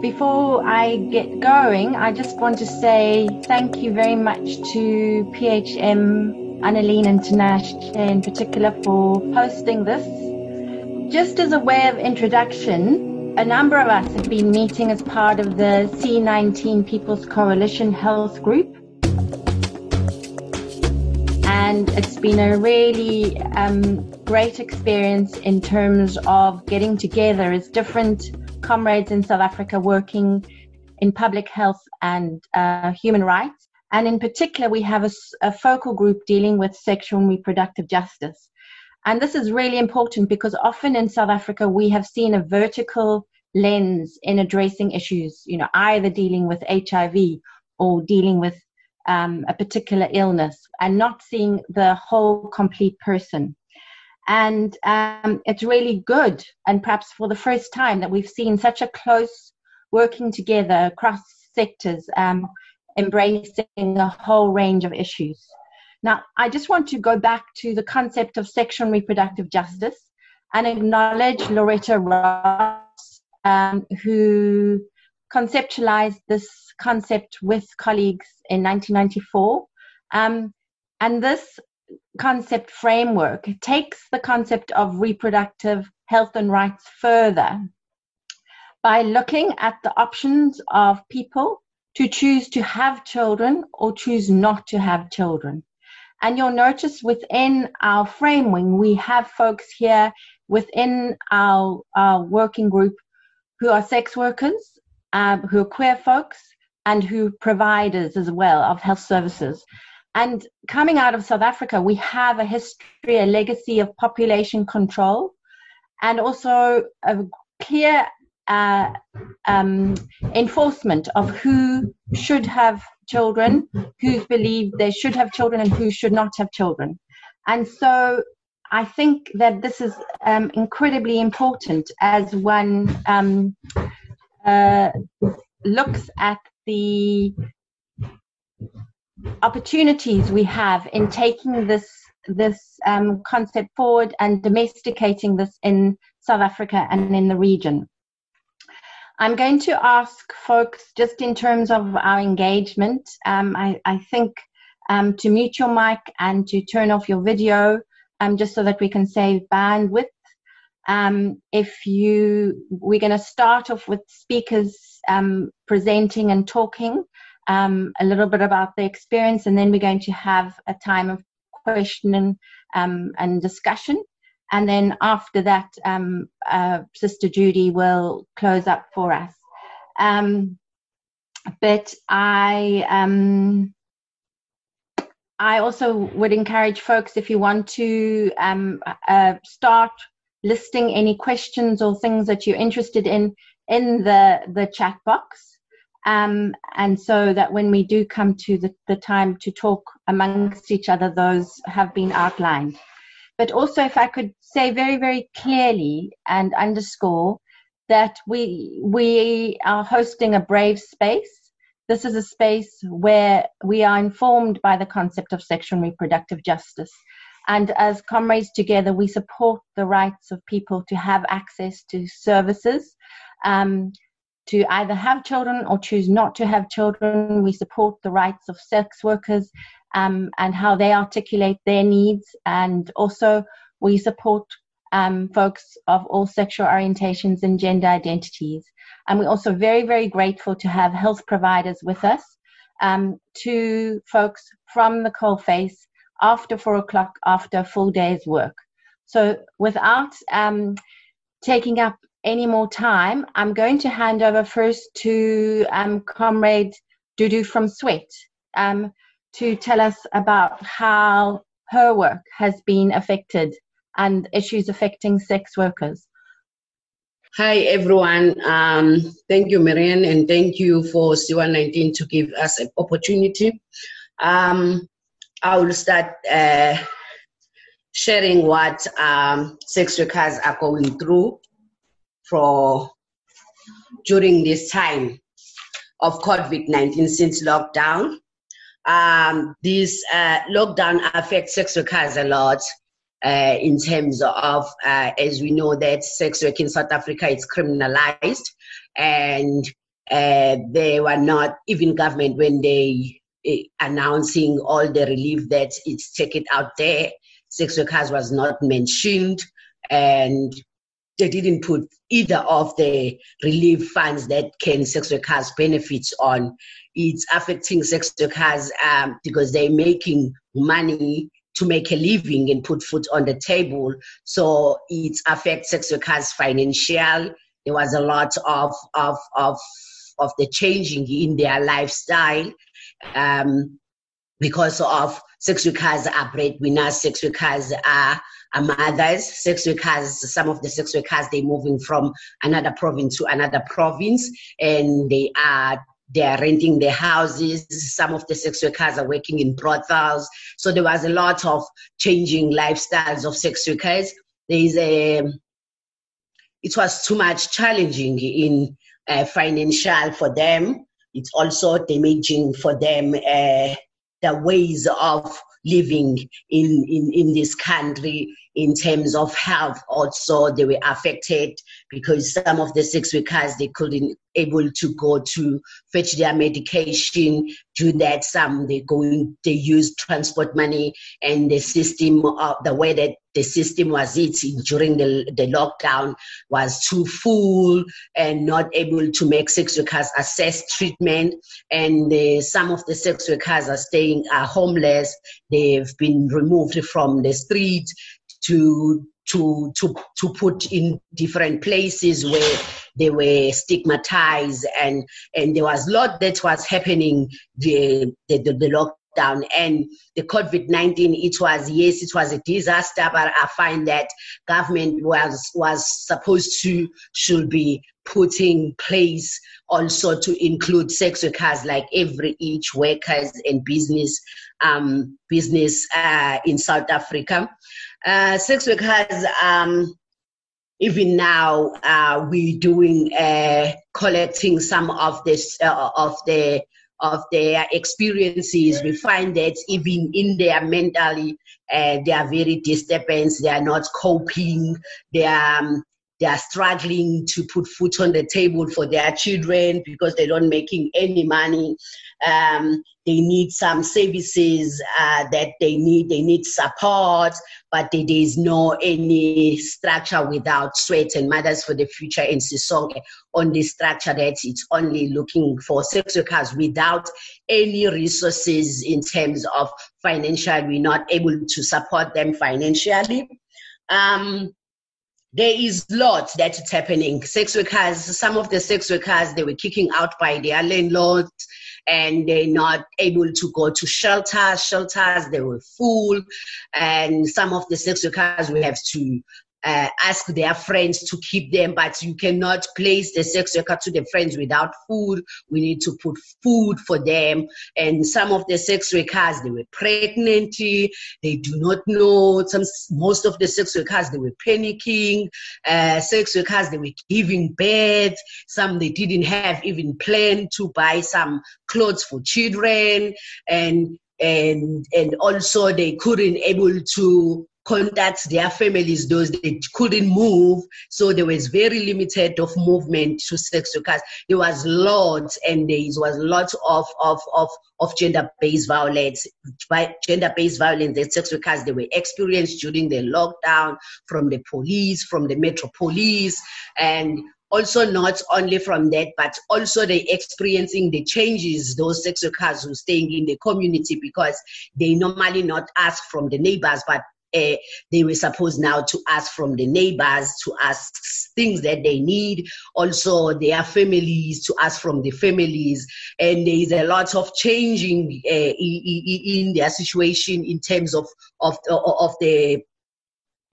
Before I get going, I just want to say thank you very much to PHM, Annalene Tanash in particular for posting this. Just as a way of introduction, a number of us have been meeting as part of the C19 People's Coalition Health Group. And it's been a really um, great experience in terms of getting together as different comrades in South Africa working in public health and uh, human rights. And in particular, we have a, a, focal group dealing with sexual and reproductive justice. And this is really important because often in South Africa, we have seen a vertical lens in addressing issues, you know, either dealing with HIV or dealing with um, a particular illness and not seeing the whole complete person. And um, it's really good, and perhaps for the first time, that we've seen such a close working together across sectors, um, embracing a whole range of issues. Now, I just want to go back to the concept of sexual and reproductive justice and acknowledge Loretta Ross, um, who conceptualized this concept with colleagues in 1994. Um, and this concept framework takes the concept of reproductive health and rights further by looking at the options of people to choose to have children or choose not to have children. And you'll notice within our framing, we have folks here within our, our working group who are sex workers, um, who are queer folks, and who providers as well of health services. And coming out of South Africa, we have a history, a legacy of population control, and also a clear uh, um, enforcement of who should have children, who believe they should have children, and who should not have children. And so I think that this is um, incredibly important as one um, uh, looks at the opportunities we have in taking this this um, concept forward and domesticating this in South Africa and in the region. I'm going to ask folks just in terms of our engagement. Um, I, I, think um, to mute your mic and to turn off your video, um, just so that we can save bandwidth. Um, if you, we're going to start off with speakers um, presenting and talking um, a little bit about the experience, and then we're going to have a time of questioning um, and discussion. And then after that, um, uh, Sister Judy will close up for us. Um, but I, I also would encourage folks if you want to um, uh, start listing any questions or things that you're interested in in the the chat box um, and so that when we do come to the, the time to talk amongst each other, those have been outlined. But also, if I could say very, very clearly and underscore that we we are hosting a brave space. This is a space where we are informed by the concept of sexual and reproductive justice. And as comrades together, we support the rights of people to have access to services, um, to either have children or choose not to have children. We support the rights of sex workers um, and how they articulate their needs. And also, we support um, folks of all sexual orientations and gender identities. And we're also very, very grateful to have health providers with us, um, to folks from the coalface after four o'clock after a full day's work. So, without um, taking up any more time, I'm going to hand over first to um, Comrade Dudu from Sweat um, to tell us about how her work has been affected and issues affecting sex workers. Hi, everyone. Um, thank you, Marianne, and thank you for C119 to give us an opportunity. Um, I will start uh, sharing what um, sex workers are going through for during this time of COVID-19 since lockdown. Um, this uh, lockdown affects sex workers a lot uh, in terms of, uh, as we know that sex work in South Africa is criminalized and Uh, they were not even government when they uh, announcing all the relief that it's taken out there. Sex workers was not mentioned, and they didn't put either of the relief funds that can sex workers benefits on. It's affecting sex workers um, because they're making money to make a living and put food on the table. So it affects sex workers financial. There was a lot of of of of the changing in their lifestyle um, because of sex workers are breadwinners, sex workers are, are mothers, sex workers, some of the sex workers, they're moving from another province to another province and they are they are renting their houses. Some of the sex workers are working in brothels. So there was a lot of changing lifestyles of sex workers. There is a, it was too much challenging in uh, financial for them. It's also damaging for them uh, the ways of living in, in, in this country in terms of health also they were affected because some of the sex workers they couldn't able to go to fetch their medication do that some they going they use transport money and the system of the way that the system was it during the, the lockdown was too full and not able to make sex workers assess treatment. And some of the sex workers are staying are homeless. They've been removed from the street to to to to put in different places where they were stigmatized and and there was a lot that was happening the the, the, the lockdown and the covid-19 it was yes it was a disaster but i find that government was was supposed to should be putting place also to include sex workers like every each workers and business um, business uh, in south africa. Uh, sex workers, um, even now, uh, we're doing uh, collecting some of this uh, of the of their experiences. We find that even in their mentally, uh, they are very disturbed. They are not coping. They are um, they are struggling to put food on the table for their children because they're not making any money. Um, they need some services uh, that they need. They need support, but there is no any structure without sweat and mothers for the future in Sisonke on the structure that it's only looking for sex workers without any resources in terms of financial. We're not able to support them financially. Um, there is lots that's happening. Sex workers, some of the sex workers, they were kicking out by their landlords and they're not able to go to shelters. Shelters, they were full. And some of the sex workers we have to uh, ask their friends to keep them, but you cannot place the sex worker to the friends without food. We need to put food for them. And some of the sex workers, they were pregnant. They do not know. Some, most of the sex workers, they were panicking. Uh, sex workers, they were giving birth. Some they didn't have even planned to buy some clothes for children. And and and also they couldn't able to contact their families, those they couldn't move. So there was very limited of movement to sex workers. There was lots and there was lots of, of, of, of gender-based violence, by gender-based violence that sex workers they were experienced during the lockdown from the police, from the metro police, and also not only from that, but also they experiencing the changes those sex workers who staying in the community because they normally not ask from the neighbors, but uh, they were supposed now to ask from the neighbors to ask things that they need also their families to ask from the families and there is a lot of changing uh, in, their situation in terms of of of the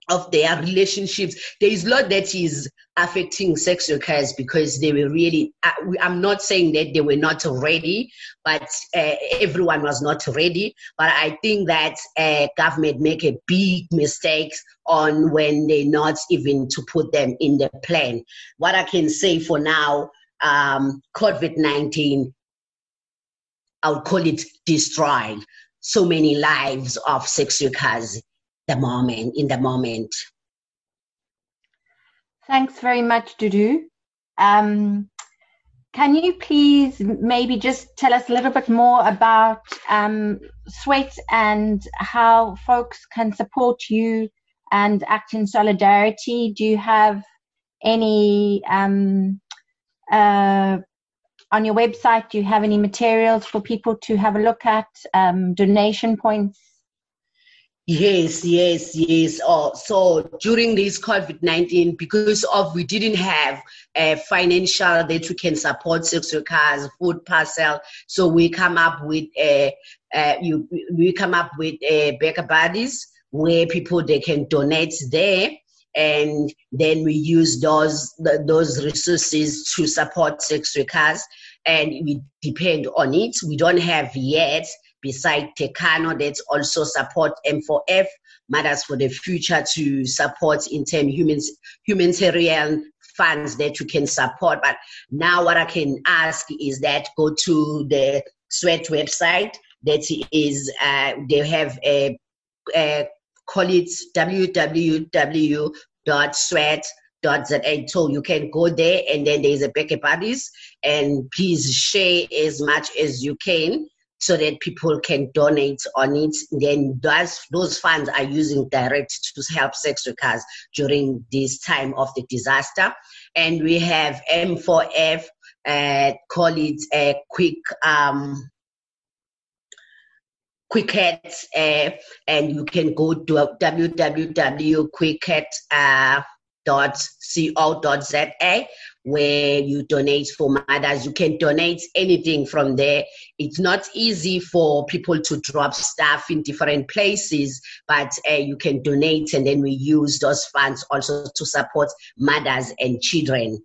of their relationships. There is a lot that is affecting sex workers because they were really, I'm not saying that they were not ready, but uh, everyone was not ready. But I think that uh, government make a big mistake on when they not even to put them in the plan. What I can say for now, um, COVID-19, i'll call it destroyed so many lives of sex workers the moment, in the moment. Thanks very much, Dudu. Um, can you please maybe just tell us a little bit more about um, Sweat and how folks can support you and act in solidarity? Do you have any um, uh, on your website? Do you have any materials for people to have a look at? Um, donation points? Yes, yes, yes. Oh, so during this COVID 19, because of we didn't have a financial that we can support sex workers, food parcel, so we come up with a, you, we come up with a BackaBuddies where people they can donate there and then we use those those resources to support sex workers and we depend on it we don't have yet beside Tekano that also support M4F, Matters for the Future to support in terms humans, humanitarian funds that you can support. But now what I can ask is that go to the Sweat website that is, uh, they have a, a call it www.sweat.za. So you can go there and then there's a BackaBuddies and please share as much as you can so that people can donate on it. Then those, those funds are using direct to help sex workers during this time of the disaster. And we have M4F, uh, call it a quick, um, Quicket, uh, and you can go to www.quicket.co.za where you donate for mothers. You can donate anything from there. It's not easy for people to drop stuff in different places, but uh, you can donate and then we use those funds also to support mothers and children.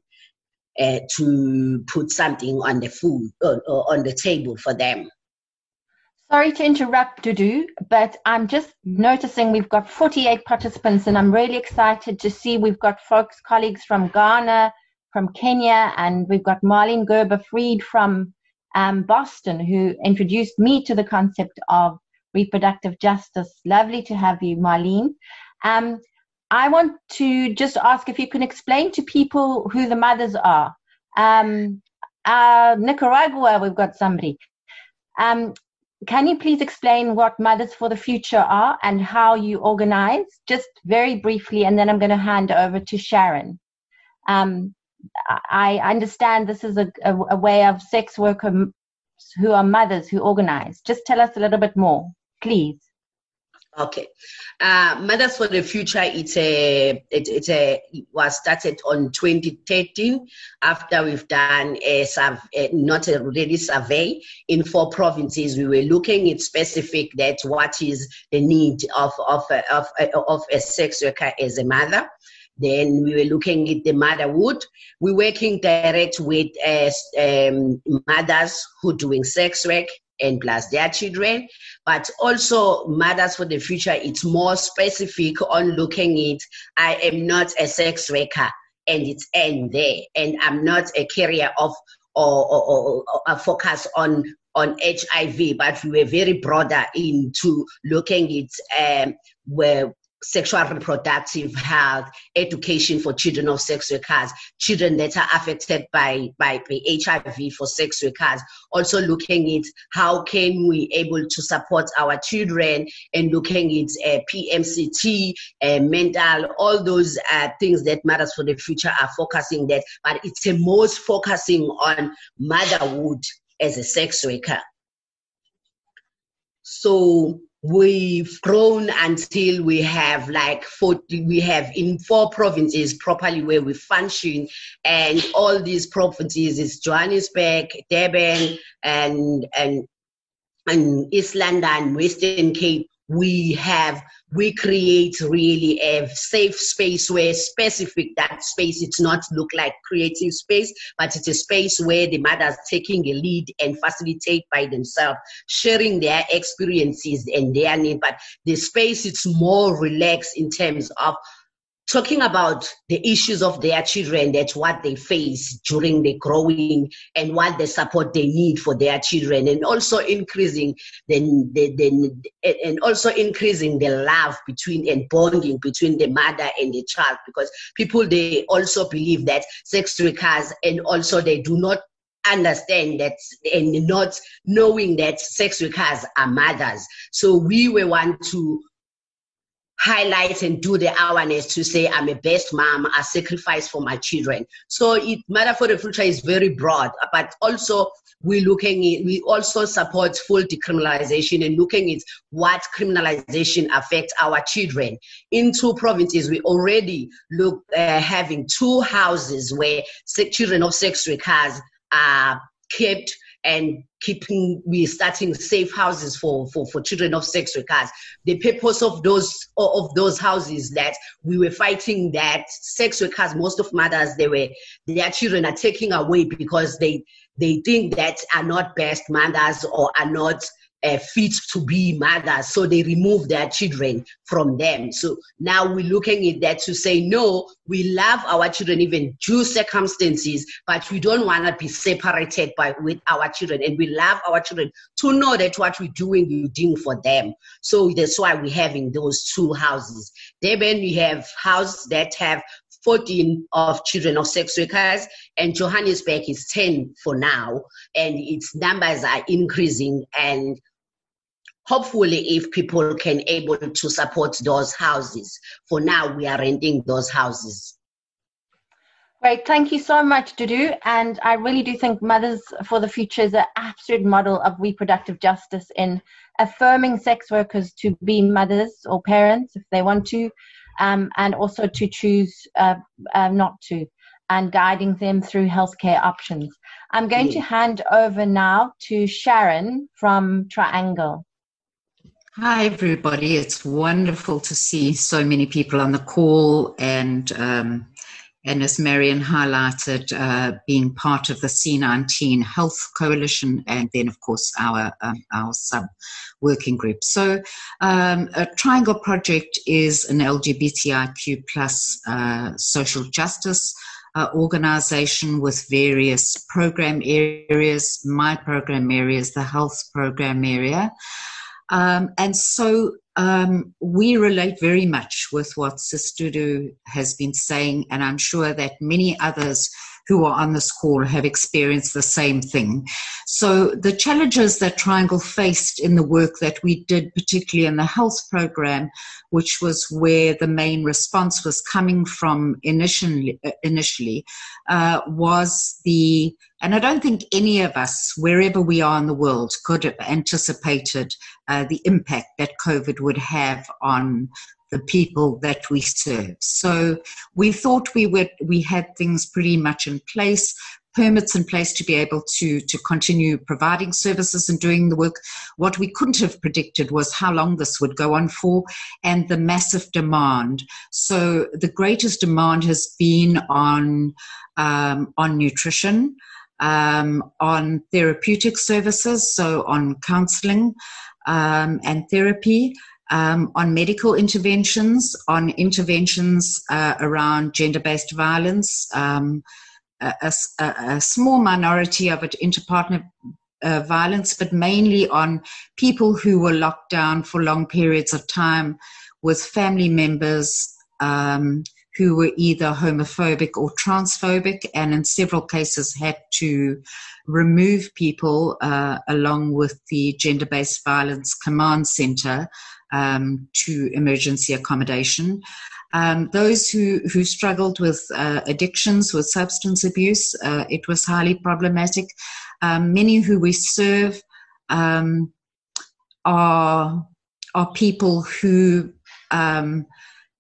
Uh, to put something on the food uh, on the table for them. Sorry to interrupt, Dudu, but I'm just noticing we've got 48 participants, and I'm really excited to see we've got folks, colleagues from Ghana, from Kenya, and we've got Marlene Gerber Fried from um, Boston, who introduced me to the concept of reproductive justice. Lovely to have you, Marlene. Um, I want to just ask if you can explain to people who the mothers are. Um, uh, Nicaragua, we've got somebody. Um, can you please explain what Mothers for the Future are and how you organize? Just very briefly, and then I'm going to hand over to Sharon. Um, I understand this is a, a, a way of sex workers who are mothers who organize. Just tell us a little bit more, please. Okay, uh, Mothers for the Future. It's a it, a it was started on 2013 after we've done a, a not a really survey in four provinces. We were looking at specific that what is the need of of of of a sex worker as a mother. Then we were looking at the motherhood. We're working direct with uh, um, mothers who are doing sex work and plus their children, but also Mothers for the Future. It's more specific on looking at I am not a sex worker and it's end there, and I'm not a carrier of or, or, or, or a focus on on HIV, but we were very broader into looking at um, where sexual reproductive health, education for children of sex workers, children that are affected by, by, HIV for sex workers, also looking at how can we able to support our children and looking at uh, PMCT, uh, mental, all those uh, things that matters for the Future are focusing that, but it's the most focusing on motherhood as a sex worker. So we've grown until we have like 40 we have in four provinces properly where we function. And all these provinces is johannesburg durban and and and east london western cape we have we create really a safe space where specific that space it's not look like creative space but it's a space where the mothers taking a lead and facilitate by themselves sharing their experiences and their need. But the space it's more relaxed in terms of talking about the issues of their children that's what they face during the growing and what the support they need for their children and also increasing the, the, the and also increasing the love between and bonding between the mother and the child because people they also believe that sex workers and also they do not understand that and not knowing that sex workers are mothers. So we were want to highlight and do the awareness to say I'm a best mom, I sacrifice for my children. So it matter for the Future is very broad, but also we're looking at, we also support full decriminalization and looking at what criminalization affects our children. In two provinces, we already look uh, having two houses where children of sex workers are kept and keeping we starting safe houses for, for, for children of sex workers. The purpose of those of those houses that we were fighting that sex workers, most of mothers, they were their children are taking away because they they think that are not best mothers or are not uh, fit to be mothers, so they remove their children from them. So now we're looking at that to say, no, we love our children even due circumstances, but we don't want to be separated by with our children, and we love our children to know that what we're doing, we're doing for them. So that's why we're having those two houses. Then we have houses that have 14 of children of sex workers, and Johannesburg is 10 for now, and its numbers are increasing. And hopefully if people can able to support those houses for now we are renting those houses Great, thank you so much, Dudu. And I really do think Mothers for the Future is an absolute model of reproductive justice in affirming sex workers to be mothers or parents if they want to, um, and also to choose uh, uh, not to, and guiding them through healthcare options. I'm going yeah. to hand over now to Sharon from Triangle. Hi, everybody. It's wonderful to see so many people on the call and, um, and as Marion highlighted, uh, being part of the C19 Health Coalition and then, of course, our, um, our sub working group. So, um, a Triangle Project is an LGBTIQ plus uh, social justice uh, organization with various program areas, my program areas, the health program area. Um, and so um, we relate very much with what Sis Dudu has been saying, and I'm sure that many others who are on this call have experienced the same thing. So, the challenges that Triangle faced in the work that we did, particularly in the health program, which was where the main response was coming from initially, uh, initially uh, was the and I don't think any of us, wherever we are in the world, could have anticipated uh, the impact that COVID would have on the people that we serve. So we thought we would we had things pretty much in place, permits in place to be able to to continue providing services and doing the work. What we couldn't have predicted was how long this would go on for and the massive demand. So the greatest demand has been on um, on nutrition. Um, on therapeutic services, so on counseling um, and therapy, um, on medical interventions, on interventions uh, around gender based violence, um, a, a, a, small minority of it interpartner uh, violence, but mainly on people who were locked down for long periods of time with family members um, who were either homophobic or transphobic, and in several cases had to remove people uh, along with the Gender Based Violence Command Center um, to emergency accommodation. Um, those who, who struggled with uh, addictions, with substance abuse, uh, it was highly problematic. Um, many who we serve um, are, are people who um,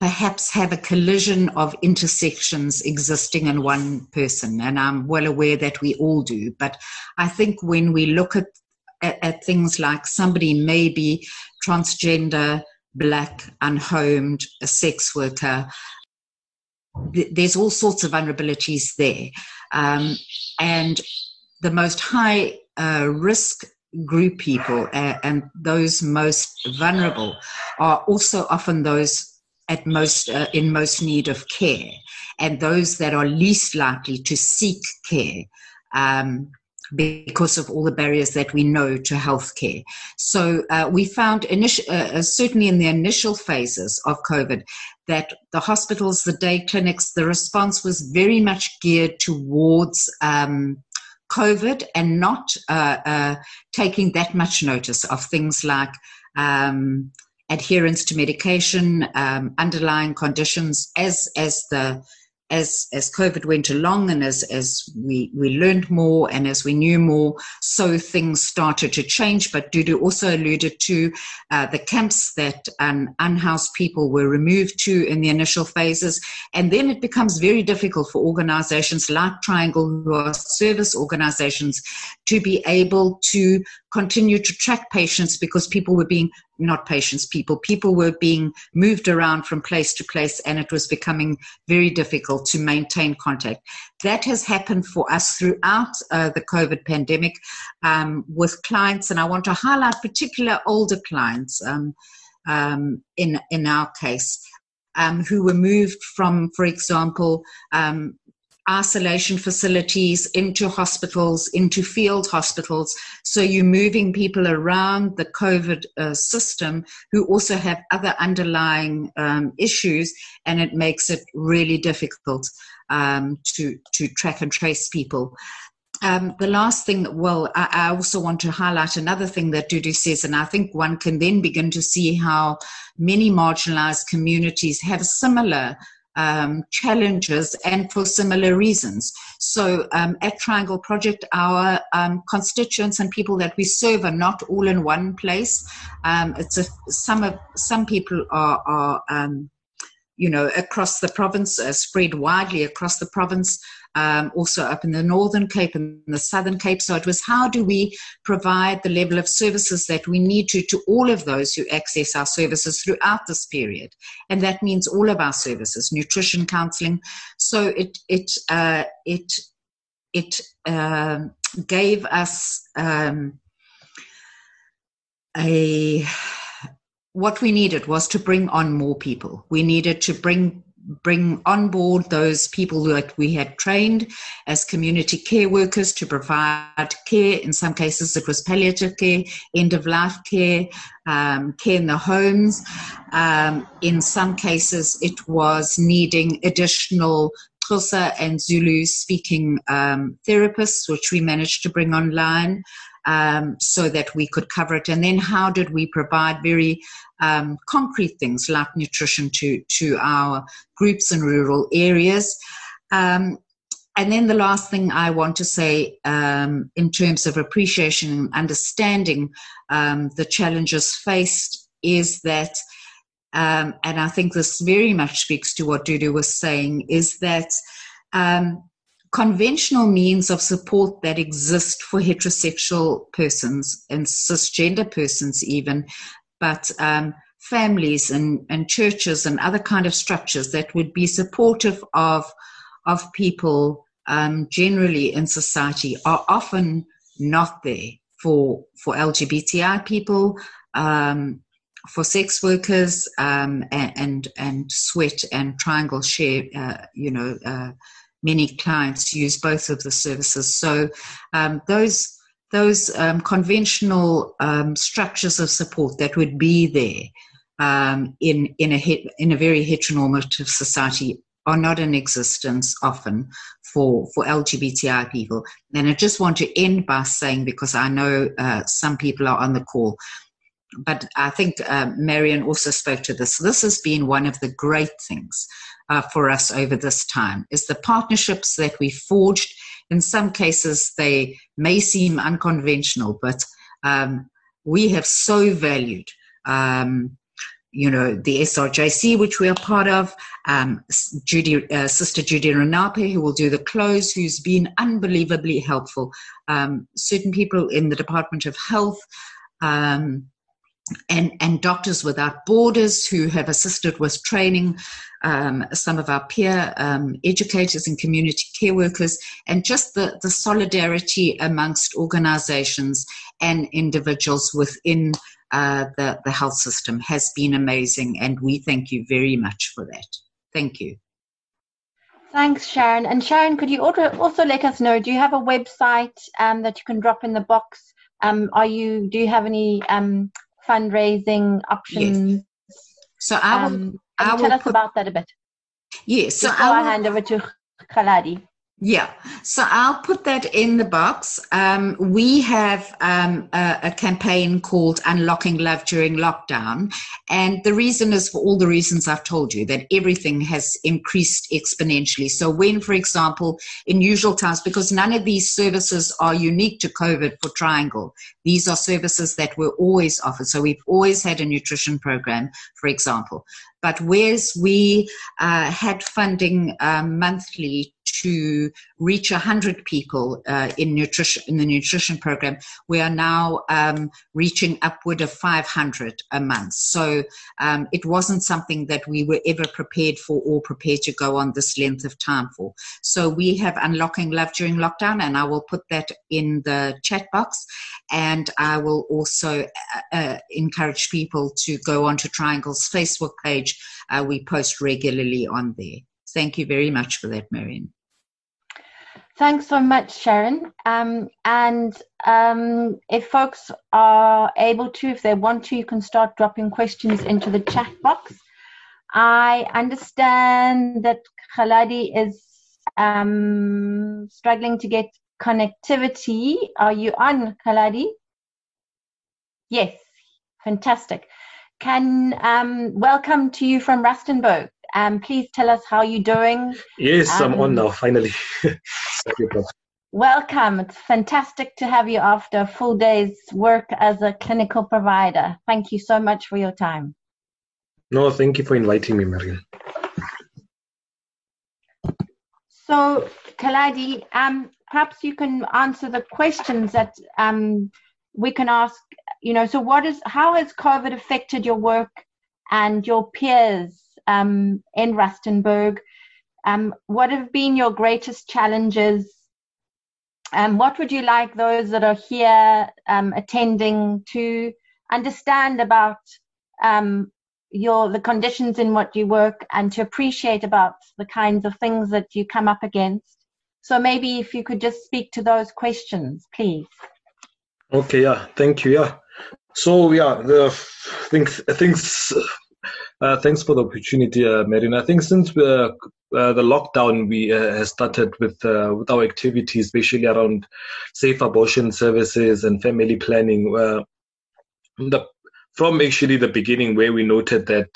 perhaps have a collision of intersections existing in one person. And I'm well aware that we all do. But I think when we look at at, at things like somebody may be transgender, black, unhomed, a sex worker. There's all sorts of vulnerabilities there. Um, and the most high uh, risk group people uh, and those most vulnerable are also often those at most uh, in most need of care and those that are least likely to seek care um, because of all the barriers that we know to healthcare. So uh, we found initi- uh, uh, certainly in the initial phases of COVID that the hospitals, the day clinics, the response was very much geared towards um, COVID and not uh, uh, taking that much notice of things like um, adherence to medication, um, underlying conditions as as the as as COVID went along and as as we we learned more and as we knew more, so things started to change. But Dudu also alluded to uh, the camps that um, unhoused people were removed to in the initial phases, and then it becomes very difficult for organisations like Triangle, who are service organisations, to be able to continue to track patients because people were being not patients, people. People were being moved around from place to place, and it was becoming very difficult to maintain contact. That has happened for us throughout uh, the COVID pandemic um, with clients, and I want to highlight particular older clients um, um, in in our case. Um, who were moved from, for example, um, isolation facilities into hospitals, into field hospitals. So you're moving people around the COVID uh, system who also have other underlying um, issues, and it makes it really difficult um, to to track and trace people. Um, the last thing, well, I, I, also want to highlight another thing that Dudu says, and I think one can then begin to see how many marginalized communities have similar um, challenges and for similar reasons. So um, at Triangle Project, our um, constituents and people that we serve are not all in one place. Um, it's a, some of some people are, are um, you know across the province, uh, spread widely across the province um, also up in the Northern Cape and the Southern Cape. So it was how do we provide the level of services that we need to to all of those who access our services throughout this period, and that means all of our services, nutrition, counselling. So it it uh, it it uh, gave us um, a what we needed was to bring on more people. We needed to bring bring on board those people that we had trained as community care workers to provide care. In some cases, it was palliative care, end of life care, um, care in the homes. Um, in some cases, it was needing additional Xhosa and Zulu speaking um, therapists, which we managed to bring online um, so that we could cover it. And then how did we provide very um, concrete things like nutrition to, to our groups in rural areas? Um, and then the last thing I want to say um, in terms of appreciation and understanding um, the challenges faced is that um, and I think this very much speaks to what Dudu was saying, is that um, conventional means of support that exist for heterosexual persons and cisgender persons even but um, families and, and churches and other kind of structures that would be supportive of of people um, generally in society are often not there for for LGBTI people, um, for sex workers, um, and, and, and Sweat and Triangle share, uh, you know, uh, many clients use both of the services. So um, those those um, conventional um, structures of support that would be there um, in in a in a very heteronormative society are not in existence often for for LGBTI people. And I just want to end by saying because I know uh, some people are on the call. But I think uh, Marion also spoke to this. This has been one of the great things uh, for us over this time is the partnerships that we forged. In some cases, they may seem unconventional, but um, we have so valued. Um, you know the SRJC, which we are part of, um, Judy, uh, Sister Judy Renape, who will do the close, who's been unbelievably helpful. Um, certain people in the Department of Health, um, and, and Doctors Without Borders who have assisted with training um, some of our peer um, educators and community care workers, and just the, the solidarity amongst organizations and individuals within uh, the, the health system has been amazing, and we thank you very much for that. Thank you. Thanks, Sharon. And Sharon, could you also let us know? Do you have a website um, that you can drop in the box? Um, are you? Do you have any um, fundraising options. Yes. So I will, um, I will tell us about that a bit. Yes. So I will, hand over to Khaladi. Yeah, so I'll put that in the box. Um, we have um, a, a, campaign called Unlocking Love During Lockdown. And the reason is for all the reasons I've told you that everything has increased exponentially. So, when, for example, in usual times, because none of these services are unique to COVID for Triangle, these are services that were always offered. So, we've always had a nutrition program, for example. But whereas we uh, had funding um, monthly to reach 100 people uh, in nutrition in the nutrition program we are now um, reaching upward of 500 a month. So um, it wasn't something that we were ever prepared for or prepared to go on this length of time for. So we have unlocking love during lockdown and i will put that in the chat box. And i will also uh, uh encourage people to go onto triangle's facebook page. Uh, we post regularly on there. Thank you very much for that, Marion. Thanks so much, Sharon. Um, and um, if folks are able to, if they want to, you can start dropping questions into the chat box. I understand that Khaladi is um, struggling to get connectivity. Are you on, Khaladi? Yes, fantastic. Can um, welcome to you from Rustenburg. Um, please tell us how you're doing. Yes, um, I'm on um, now, finally. welcome. It's fantastic to have you after a full day's work as a clinical provider. Thank you so much for your time. No, thank you for inviting me, Marion. So, Kaladi, um, perhaps you can answer the questions that um, we can ask. You know, so what is how has COVID affected your work and your peers um, in Rustenburg. Um, what have been your greatest challenges? Um, what would you like those that are here um, attending to understand about um, your the conditions in what you work and to appreciate about the kinds of things that you come up against? So maybe if you could just speak to those questions, please. Okay, yeah, thank you. Yeah, so yeah, the things things uh, thanks for the opportunity, uh, Marina. I think since uh, uh the lockdown, we uh, has started with uh, with our activities, especially around safe abortion services and family planning. the from actually the beginning, where we noted that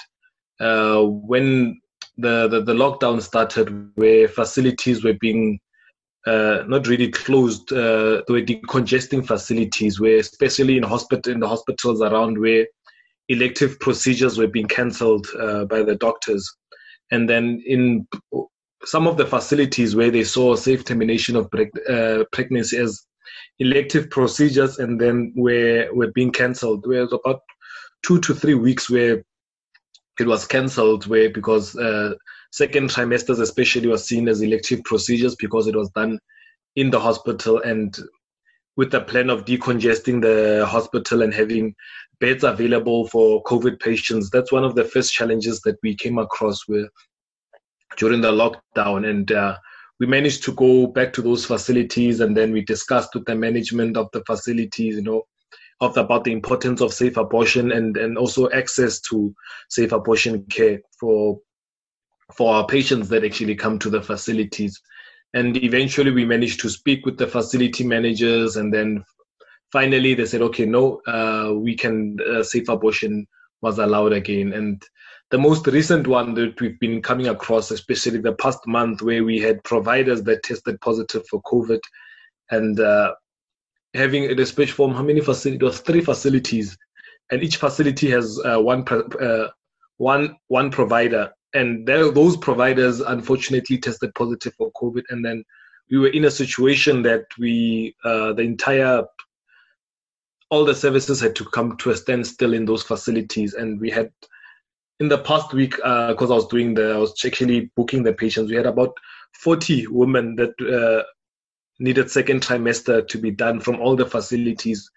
when the, the, the lockdown started, where facilities were being uh, not really closed. Uh, they were decongesting facilities, where especially in hospital in the hospitals around where elective procedures were being cancelled uh, by the doctors. And then in some of the facilities where they saw safe termination of uh, pregnancy as elective procedures and then were, were being cancelled, there was about two to three weeks where it was cancelled where because uh, second trimesters especially was seen as elective procedures because it was done in the hospital and with the plan of decongesting the hospital and having beds available for COVID patients. That's one of the first challenges that we came across with during the lockdown. And uh, we managed to go back to those facilities and then we discussed with the management of the facilities, you know, of about the importance of safe abortion and, and also access to safe abortion care for for our patients that actually come to the facilities. And eventually we managed to speak with the facility managers and then finally they said, okay, no, uh, we can uh, safe abortion was allowed again. And the most recent one that we've been coming across, especially the past month, where we had providers that tested positive for COVID, and uh, having a dispatch form, how many facilities? It was three facilities, and each facility has uh, one uh, one one provider, and those providers unfortunately tested positive for COVID, and then we were in a situation that we uh, the entire all the services had to come to a standstill in those facilities, and we had in the past week because uh, I was doing the I was actually booking the patients. We had about 40 women that uh, needed second trimester to be done from all the facilities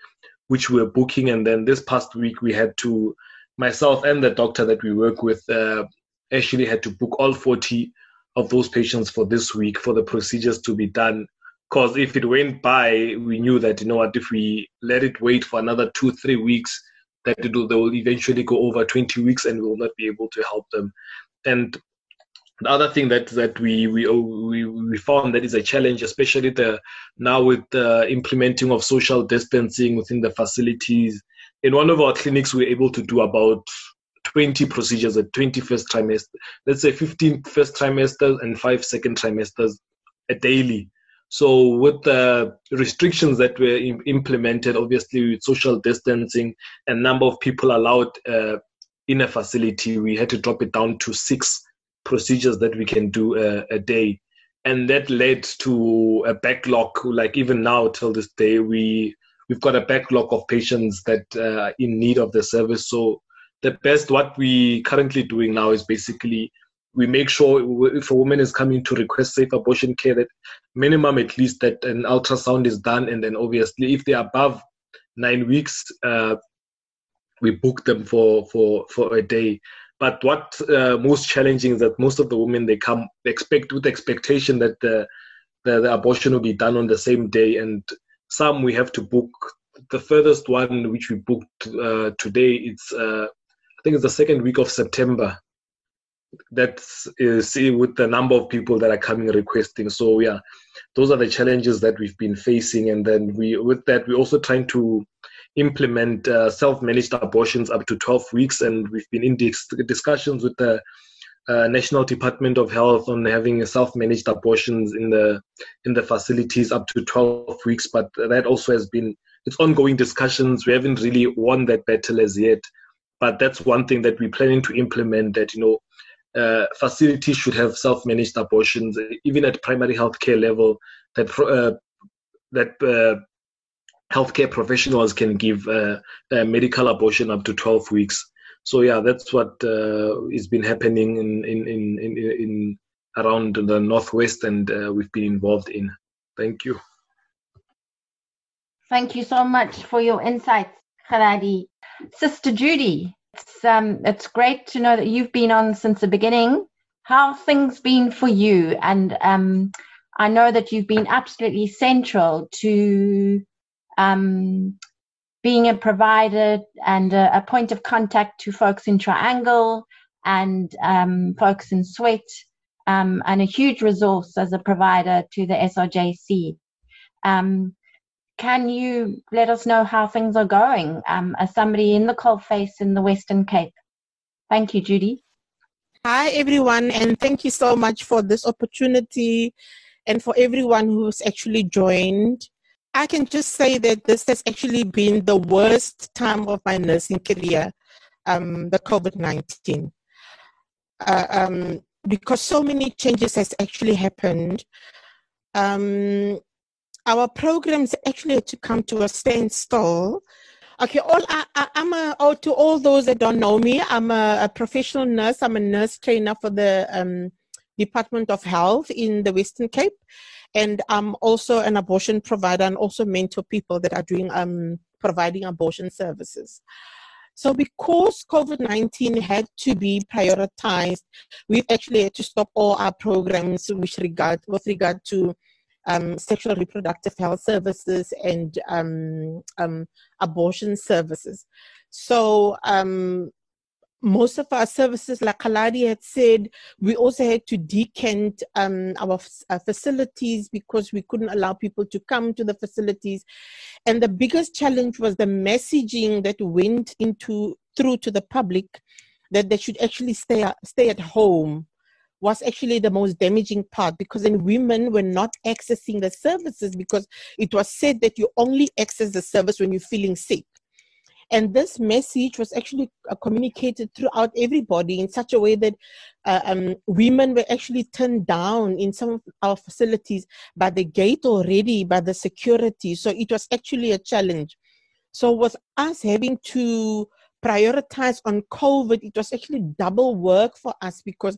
which we were booking, and then this past week we had to myself and the doctor that we work with uh, actually had to book all 40 of those patients for this week for the procedures to be done because if it went by, we knew that, you know what, if we let it wait for another two, three weeks, that it will, they will eventually go over 20 weeks and we will not be able to help them. And the other thing that that we we oh, we, we found that is a challenge, especially the now with the implementing of social distancing within the facilities. In one of our clinics, we we're able to do about 20 procedures at 20 first trimester, let's say 15 first trimesters and five second trimesters a daily. So with the restrictions that were implemented, obviously with social distancing and number of people allowed uh, in a facility, we had to drop it down to six procedures that we can do a, a day. And that led to a backlog, like even now till this day, we we've got a backlog of patients that uh, in need of the service. So the best what we currently doing now is basically we make sure if a woman is coming to request safe abortion care that minimum at least that an ultrasound is done and then obviously if they're above nine weeks uh, we book them for for for a day. But what uh, most challenging is that most of the women they come expect with expectation that the, the, the abortion will be done on the same day. And some we have to book the furthest one which we booked uh, today it's uh, i think it's the second week of september. That is see with the number of people that are coming requesting. So yeah those are the challenges that we've been facing. And then we with that we're also trying to implement uh, self-managed abortions up to 12 weeks. And we've been in dis- discussions with the uh, national department of health on having self-managed abortions in the in the facilities up to 12 weeks. But that also has been it's ongoing discussions. We haven't really won that battle as yet but that's one thing that we're planning to implement that you know uh, facilities should have self-managed abortions, even at primary healthcare level. That uh, that uh, healthcare professionals can give uh, medical abortion up to 12 weeks. So yeah, that's what uh, has been happening in in, in in in, around the northwest, and uh, we've been involved in. Thank you. Thank you so much for your insights, Kgaladi. Sister Judy, it's um, it's great to know that you've been on since the beginning. How things been for you? And um, I know that you've been absolutely central to um, being a provider and a, a, point of contact to folks in Triangle and um, folks in SWEAT, um, and a huge resource as a provider to the SRJC. Um, can you let us know how things are going um, as somebody in the coalface in the Western Cape? Thank you, Judy. Hi, everyone, and thank you so much for this opportunity and for everyone who's actually joined. I can just say that this has actually been the worst time of my nursing career, um, the COVID 19. Uh, um, because so many changes has actually happened. Um, our programs actually had to come to a standstill. Okay, all I, am a oh, to all those that don't know me, I'm a, a professional nurse. I'm a nurse trainer for the um, Department of Health in the Western Cape, and I'm also an abortion provider and also mentor people that are doing um, providing abortion services. So because COVID-19 had to be prioritized, we've actually had to stop all our programs with regard with regard to um, sexual reproductive health services and um, um, abortion services. So um, most of our services, like Kaladi had said, we also had to decant um, our, our, facilities because we couldn't allow people to come to the facilities. And the biggest challenge was the messaging that went into through to the public that they should actually stay stay at home was actually the most damaging part because then women were not accessing the services because it was said that you only access the service when you're feeling sick. And this message was actually uh, communicated throughout everybody in such a way that uh, um, women were actually turned down in some of our facilities by the gate already, by the security. So it was actually a challenge. So, with us having to prioritize on COVID, it was actually double work for us because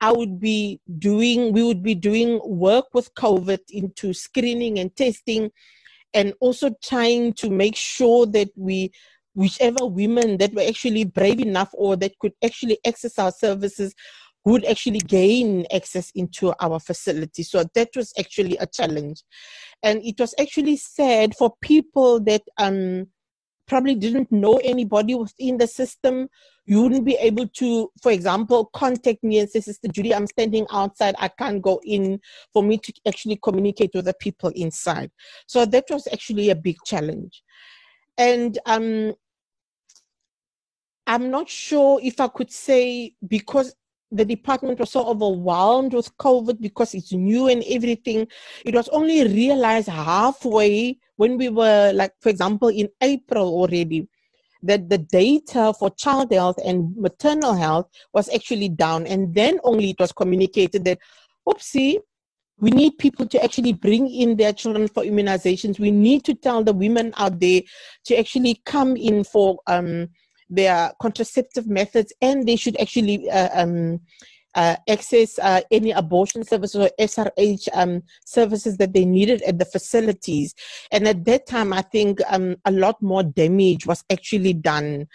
I would be doing, we would be doing work with COVID into screening and testing, and also trying to make sure that we, whichever women that were actually brave enough or that could actually access our services, would actually gain access into our facility. So that was actually a challenge. And it was actually sad for people that um, probably didn't know anybody within the system. You wouldn't be able to, for example, contact me and say, Sister Judy, I'm standing outside. I can't go in for me to actually communicate with the people inside. So that was actually a big challenge. And um, I'm not sure if I could say because the department was so overwhelmed with COVID because it's new and everything. It was only realized halfway when we were, like, for example, in April already, that the data for child health and maternal health was actually down. And then only it was communicated that, oopsie, we need people to actually bring in their children for immunizations. We need to tell the women out there to actually come in for um, their contraceptive methods and they should actually uh, um, uh, access uh, any abortion services or SRH um, services that they needed at the facilities. And at that time, I think um, a lot more damage was actually done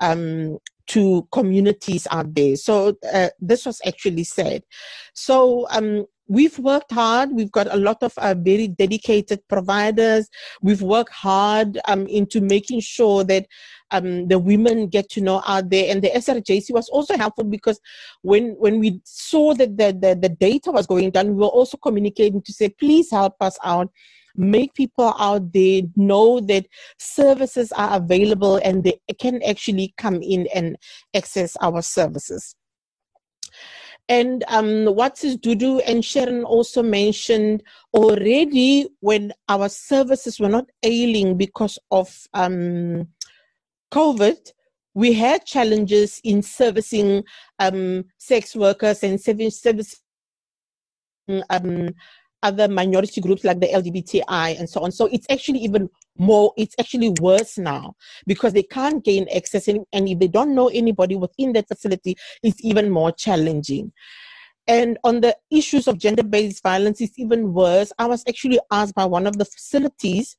um, to communities out there. So uh, this was actually said. So um, we've worked hard. We've got a lot of uh, very dedicated providers. We've worked hard um, into making sure that um, the women get to know out there. And the SRJC was also helpful because when when we saw that the, the, the data was going down, we were also communicating to say, please help us out make people out there know that services are available and they can actually come in and access our services. And um, what is Dudu and Sharon also mentioned already when our services were not ailing because of um, COVID, we had challenges in servicing um, sex workers and servicing um, other minority groups like the LGBTI and so on. So it's actually even more, it's actually worse now because they can't gain access and, and if they don't know anybody within that facility, it's even more challenging. And on the issues of gender based violence, it's even worse. I was actually asked by one of the facilities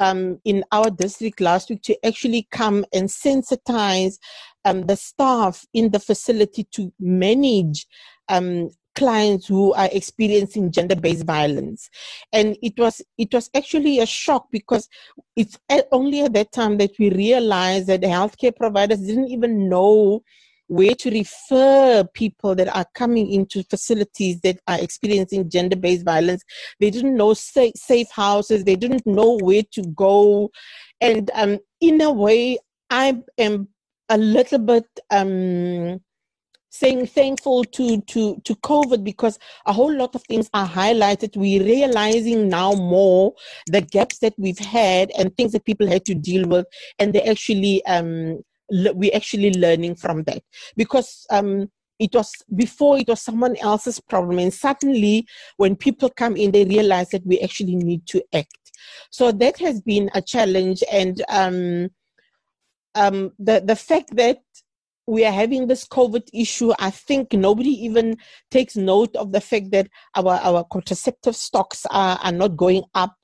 um, in our district last week to actually come and sensitize um, the staff in the facility to manage um, clients who are experiencing gender-based violence and it was it was actually a shock because it's only at that time that we realized that the healthcare providers didn't even know where to refer people that are coming into facilities that are experiencing gender based violence. They didn't know safe, safe houses, they didn't know where to go. And um, in a way, I am a little bit. Um, saying thankful to to to covid because a whole lot of things are highlighted. We're realizing now more the gaps that we've had and things that people had to deal with and they actually um we're actually learning from that. Because um, it was before it was someone else's problem and suddenly when people come in they realize that we actually need to act. So that has been a challenge and um, um, the the fact that we are having this COVID issue, I think nobody even takes note of the fact that our, our contraceptive stocks are, are not going up.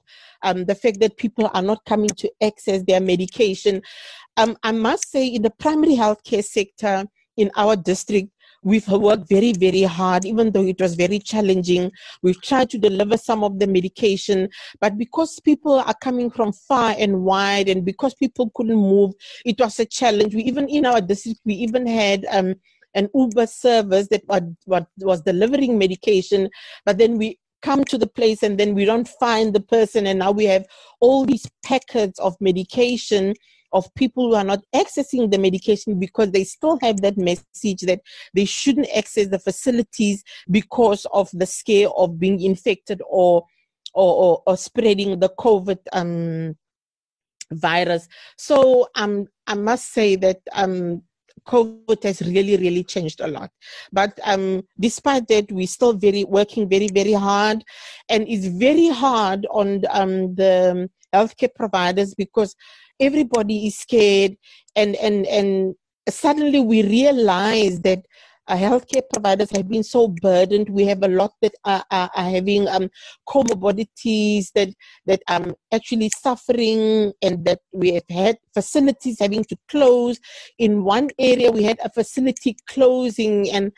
Um, the fact that people are not coming to access their medication. Um, I must say, in the primary healthcare sector in our district, we've worked very, very hard, even though it was very challenging. We've tried to deliver some of the medication, but because people are coming from far and wide, and because people couldn't move, it was a challenge. We even in our district, we even had um, an Uber service that was, was delivering medication, but then we come to the place and then we don't find the person, and now we have all these packets of medication of people who are not accessing the medication because they still have that message that they shouldn't access the facilities because of the scare of being infected or or, or, or spreading the COVID um, virus. So um, I must say that um, COVID has really, really changed a lot. But um, despite that, we're still very working very, very hard, and it's very hard on um, the healthcare providers because everybody is scared and and and suddenly we realize that uh, healthcare providers have been so burdened. We have a lot that are, are, are having um, comorbidities that that are um, actually suffering, and that we have had facilities having to close. In one area, we had a facility closing, and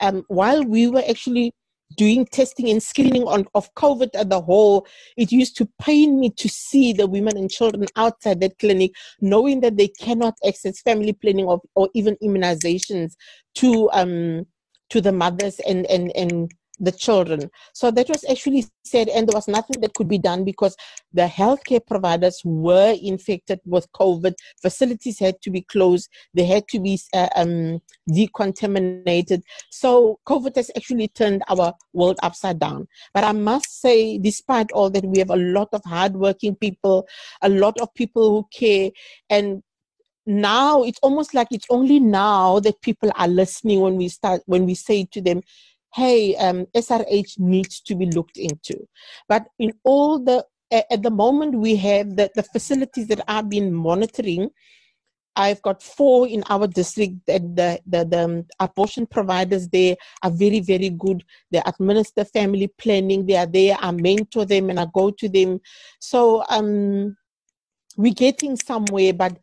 um, while we were actually doing testing and screening on of COVID at the whole, it used to pain me to see the women and children outside that clinic, knowing that they cannot access family planning or, or even immunizations to um to the mothers and and and the children. So that was actually said, and there was nothing that could be done because the healthcare providers were infected with COVID. Facilities had to be closed, they had to be uh, um, decontaminated. So COVID has actually turned our world upside down. But I must say, despite all that, we have a lot of hardworking people, a lot of people who care, and now it's almost like it's only now that people are listening when we start when we say to them hey, um, SRH needs to be looked into. But in all the, at the moment we have the, the facilities that are being monitoring, I've got four in our district that the, the, the um, abortion providers there are very, very good. They administer family planning. They are there. I mentor them and I go to them. So um, we're getting somewhere, but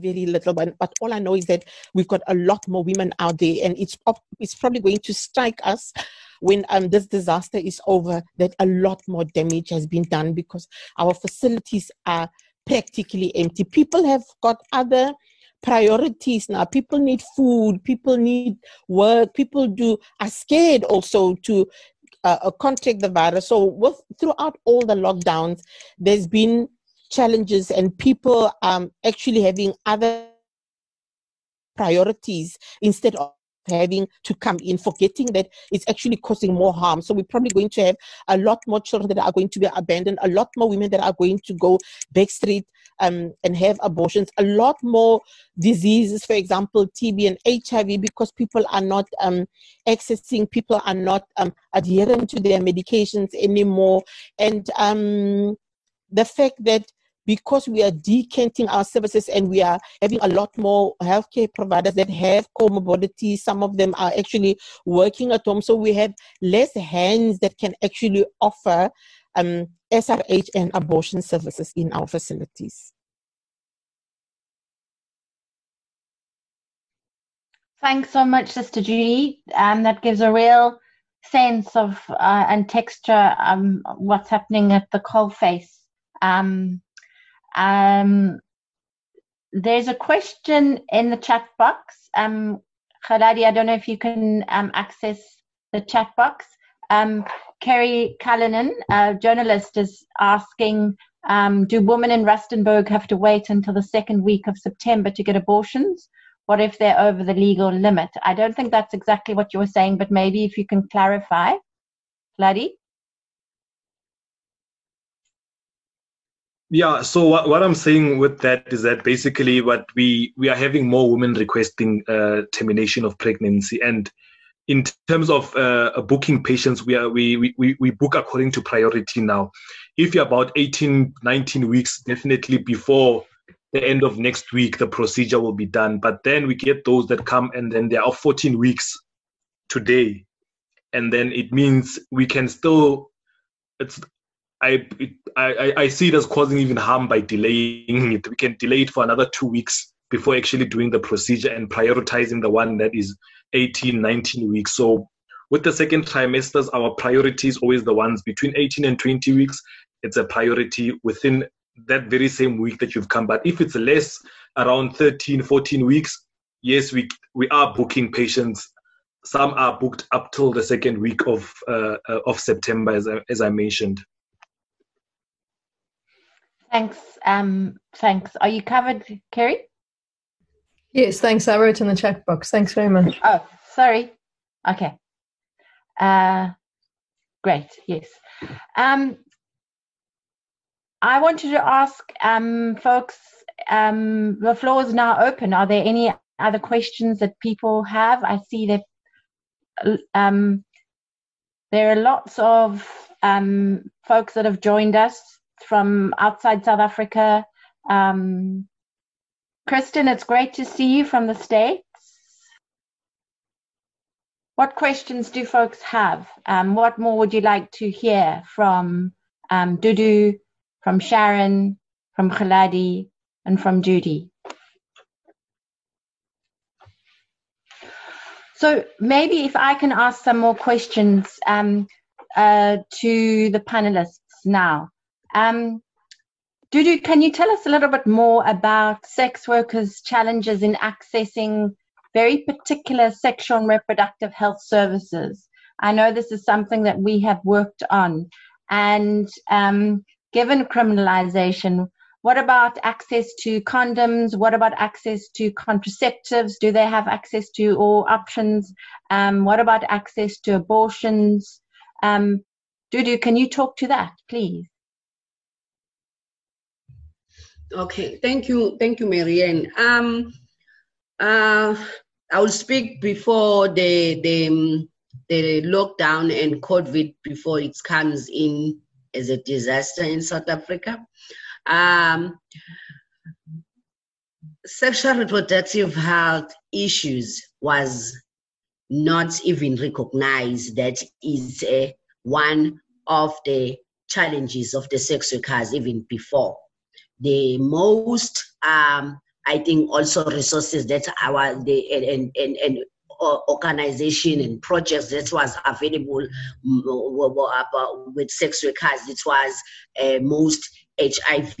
very little, but, but all I know is that we've got a lot more women out there, and it's it's probably going to strike us when um, this disaster is over that a lot more damage has been done because our facilities are practically empty. People have got other priorities now. People need food. People need work. People do are scared also to uh, uh the virus. So with throughout all the lockdowns, there's been challenges and people um, actually having other priorities instead of having to come in, forgetting that it's actually causing more harm. So we're probably going to have a lot more children that are going to be abandoned, a lot more women that are going to go backstreet um, and have abortions, a lot more diseases, for example, TB and HIV, because people are not um, accessing, people are not um, adhering to their medications anymore. And um, the fact that because we are decanting our services and we are having a lot more healthcare providers that have comorbidities. Some of them are actually working at home. So we have less hands that can actually offer um, SRH and abortion services in our facilities. Thanks so much, Sister Judy. Um, that gives a real sense of uh, and texture um, what's happening at the coalface. Um, um, there's a question in the chat box. Um, Khaladi, I don't know if you can um, access the chat box. Um, Kerry Cullinan, a journalist, is asking um, Do women in Rustenburg have to wait until the second week of September to get abortions? What if they're over the legal limit? I don't think that's exactly what you were saying, but maybe if you can clarify. Khaladi? Yeah, so what, what I'm saying with that is that basically what we we are having more women requesting uh, termination of pregnancy, and in terms of uh, booking patients, we are we, we we book according to priority now. If you're about 18, 19 weeks, definitely before the end of next week, the procedure will be done. But then we get those that come, and then they are 14 weeks today, and then it means we can still it's I, I I see it as causing even harm by delaying it. We can delay it for another two weeks before actually doing the procedure and prioritizing the one that is 18, 19 weeks. So with the second trimesters, our priority is always the ones between 18 and 20 weeks. It's a priority within that very same week that you've come. But if it's less, around 13, 14 weeks, yes, we we are booking patients. Some are booked up till the second week of uh, uh of September, as I, as I mentioned. Thanks. Um, thanks. Are you covered, Kerry? Yes, thanks. I wrote in the chat box. Thanks very much. Oh, sorry. Okay. Uh, great. Yes. Um, I wanted to ask um, folks. Um, the floor is now open. Are there any other questions that people have? I see that um, there are lots of um, folks that have joined us from outside South Africa. Um, Kristen, it's great to see you from the States. What questions do folks have? Um, what more would you like to hear from um, Dudu, from Sharon, from Khaladi, and from Judy? So maybe if I can ask some more questions um, uh, to the panelists now. Um, Dudu, can you tell us a little bit more about sex workers' challenges in accessing very particular sexual and reproductive health services? I know this is something that we have worked on. And um, given criminalization, what about access to condoms? What about access to contraceptives? Do they have access to all options? Um, what about access to abortions? Um, Dudu, can you talk to that, please? Okay, thank you, thank you, Marianne. Um, uh, I will speak before the the the lockdown and COVID before it comes in as a disaster in South Africa. Um, sexual reproductive health issues was not even recognized that is a, one of the challenges of the sex workers even before. The most, um, I think, also resources that our the and and, and organization and projects that was available with sex workers. It was uh, most HIV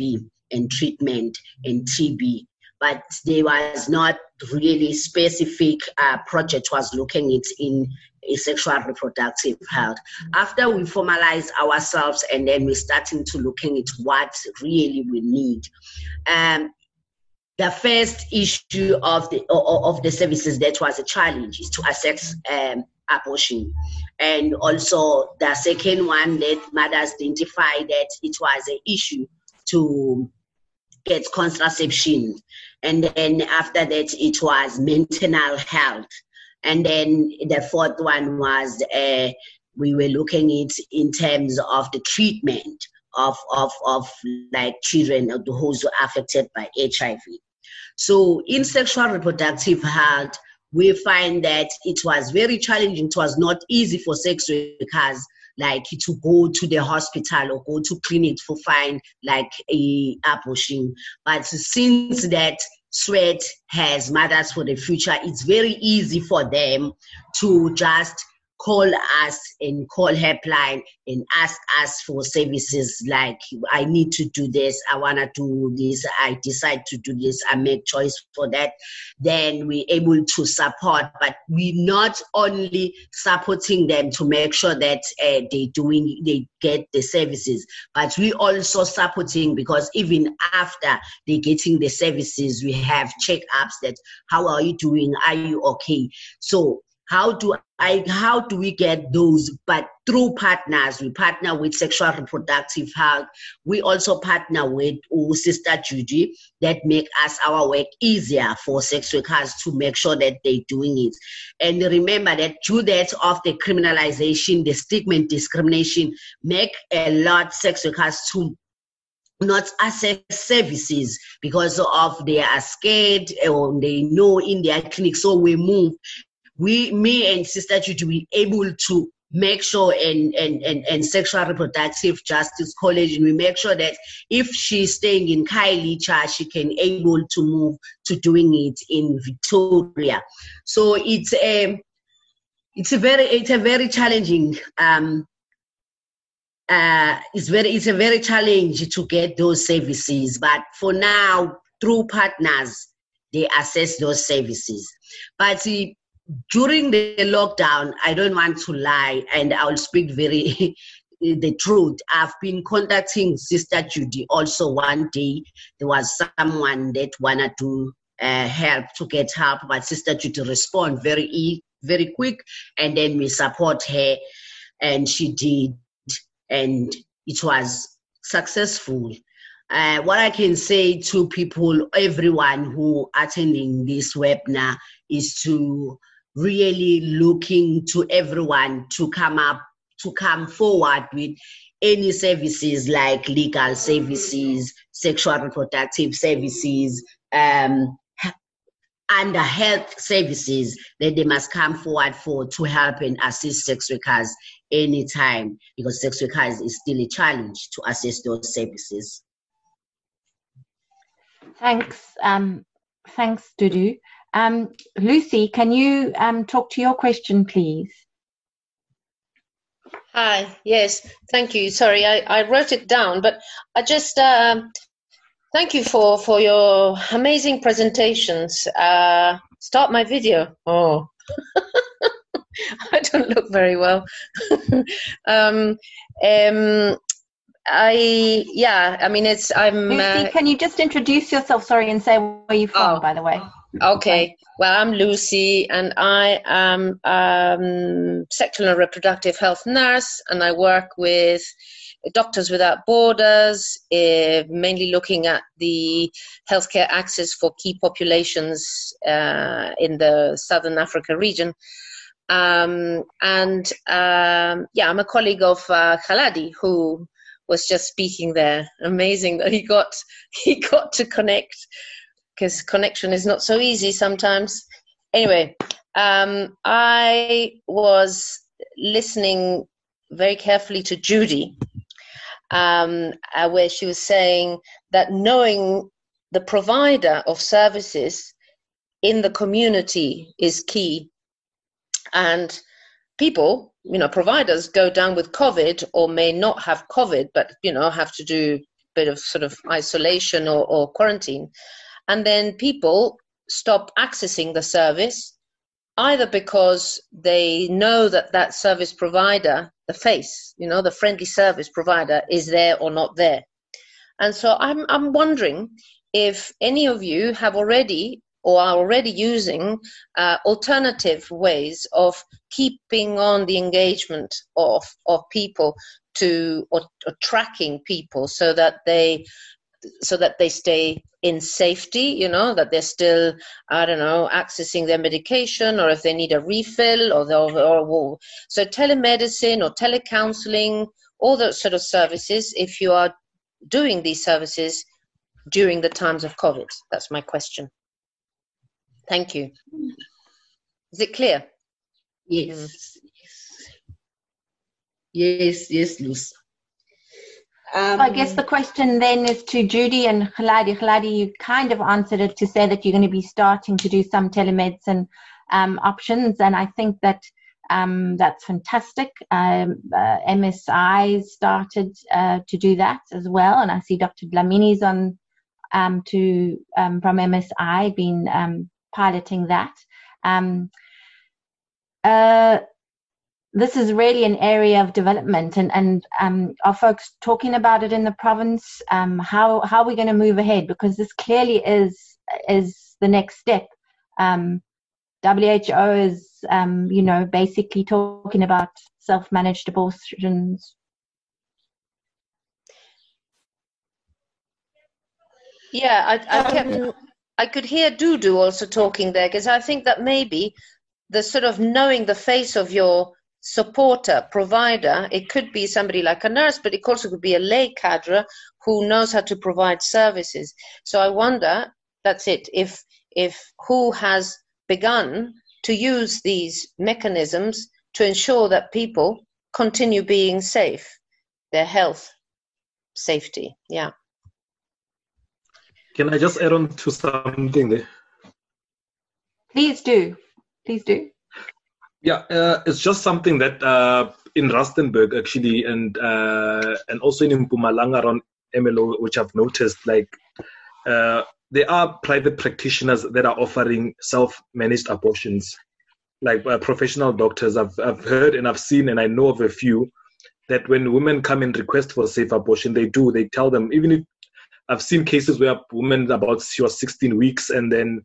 and treatment and TB, but there was not really specific uh, project was looking it in sexual reproductive health. After we formalize ourselves and then we're starting to looking at what really we need. Um, the first issue of the of the services that was a challenge is to access um, abortion, and also the second one that mothers identified that it was an issue to get contraception, and then after that it was mental health, and then the fourth one was uh, we were looking at in terms of the treatment of of of like children who are affected by HIV. So in sexual reproductive health, we find that it was very challenging. It was not easy for sex workers like to go to the hospital or go to clinic to find like a abortion. But since that SWEAT has mothers for the future, it's very easy for them to just call us and call helpline and ask us for services like I need to do this, I wanna do this, I decide to do this, I make choice for that, then we're able to support. But we're not only supporting them to make sure that uh, they doing they get the services, but we also supporting because even after they getting the services, we have checkups that how are you doing? Are you okay? So how do I how do we get those? But through partners, we partner with sexual reproductive health. We also partner with oh, Sister Judy that make us our work easier for sex workers to make sure that they're doing it. And remember that due that of the criminalization, the stigma and discrimination make a lot sex workers to not access services because of they are scared or they know in their clinic so we move we, me and Sister Judy, we able to make sure and, and, and, and sexual reproductive justice college and we make sure that if she's staying in Khayelitsha she can able to move to doing it in victoria. So it's a it's a very it's a very challenging um uh it's very it's a very challenge to get those services. But for now through partners they assess those services. But during the lockdown, I don't want to lie, and I'll speak very the truth. I've been contacting Sister Judy also one day. There was someone that wanted to uh, help to get help, but Sister Judy respond very very quick, and then we support her, and she did, and it was successful. Uh, what I can say to people, everyone who attending this webinar, is to really looking to everyone to come up to come forward with any services like legal services, sexual reproductive services, um, and health services that they must come forward for to help and assist sex workers anytime because sex workers is still a challenge to access those services. Thanks, um, thanks, Dudu. Um, Lucy, can you um, talk to your question, please? Hi, yes, thank you. Sorry, I, I wrote it down, but I just uh, thank you for, for your amazing presentations. Uh, start my video. Oh, I don't look very well. um, um, I yeah, I mean it's I'm. Lucy, uh, can you just introduce yourself? Sorry, and say where you're from, oh, by the way. Okay. Well, I'm Lucy, and I am um, sexual and reproductive health nurse, and I work with Doctors Without Borders, uh, mainly looking at the healthcare access for key populations uh, in the Southern Africa region. Um, and um, yeah, I'm a colleague of uh, Khaladi, who was just speaking there. Amazing that he got he got to connect because connection is not so easy sometimes. Anyway, um, I was listening very carefully to Judy, um, uh, where she was saying that knowing the provider of services in the community is key. And people, you know, providers go down with COVID or may not have COVID, but, you know, have to do a bit of sort of isolation or, or quarantine and then people stop accessing the service either because they know that that service provider the face you know the friendly service provider is there or not there. And so i'm i'm wondering if any of you have already or are already using uh, alternative ways of keeping on the engagement of of people to or, or tracking people so that they so that they stay in safety, you know, that they're still, I don't know, accessing their medication or if they need a refill or, or, or so telemedicine or telecounseling, all those sort of services, if you are doing these services during the times of COVID. That's my question. Thank you. Is it clear? Yes. Mm. Yes, yes, Lucy. Um, I guess the question then is to Judy and Khaladi. Khaladi, you kind of answered it to say that you're going to be starting to do some telemedicine um, options, and I think that um, that's fantastic. Um, uh, MSI started uh, to do that as well, and I see Dr. Dlamini's on um, to um, from MSI been um, piloting that. Uh, this is really an area of development and, and um, are folks talking about it in the province um, how, how are we going to move ahead because this clearly is is the next step. Um, WHO is um, you know basically talking about self-managed abortions. Yeah I, I kept um, I could hear Dudu also talking there because I think that maybe the sort of knowing the face of your supporter, provider. It could be somebody like a nurse, but it also could be a lay cadre who knows how to provide services. So I wonder, that's it, if, if who has begun to use these mechanisms to ensure that people continue being safe, their health, safety. Yeah. Can I just add on to something there? Please do. Please do. Yeah, uh, it's just something that uh, in Rustenburg actually, and uh, and also in Mpumalanga around MLO, which I've noticed, like uh, there are private practitioners that are offering self-managed abortions, like uh, professional doctors. I've I've heard and I've seen and I know of a few that when women come and request for safe abortion, they do. They tell them even if I've seen cases where women about she was 16 weeks and then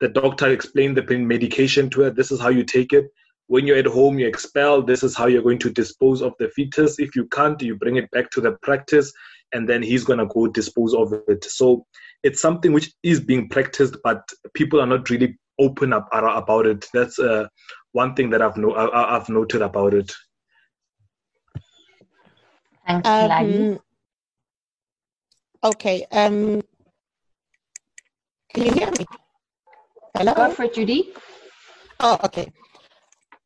the doctor explained the pain medication to her. This is how you take it when you're at home, you expel. This is how you're going to dispose of the fetus. If you can't, you bring it back to the practice, and then he's going to go dispose of it. So it's something which is being practiced, but people are not really open up about it. That's uh, one thing that I've no, I've noted about it. Thanks, um, Okay. Um, can you hear me? Hello. Go for it, Judy. Oh, okay.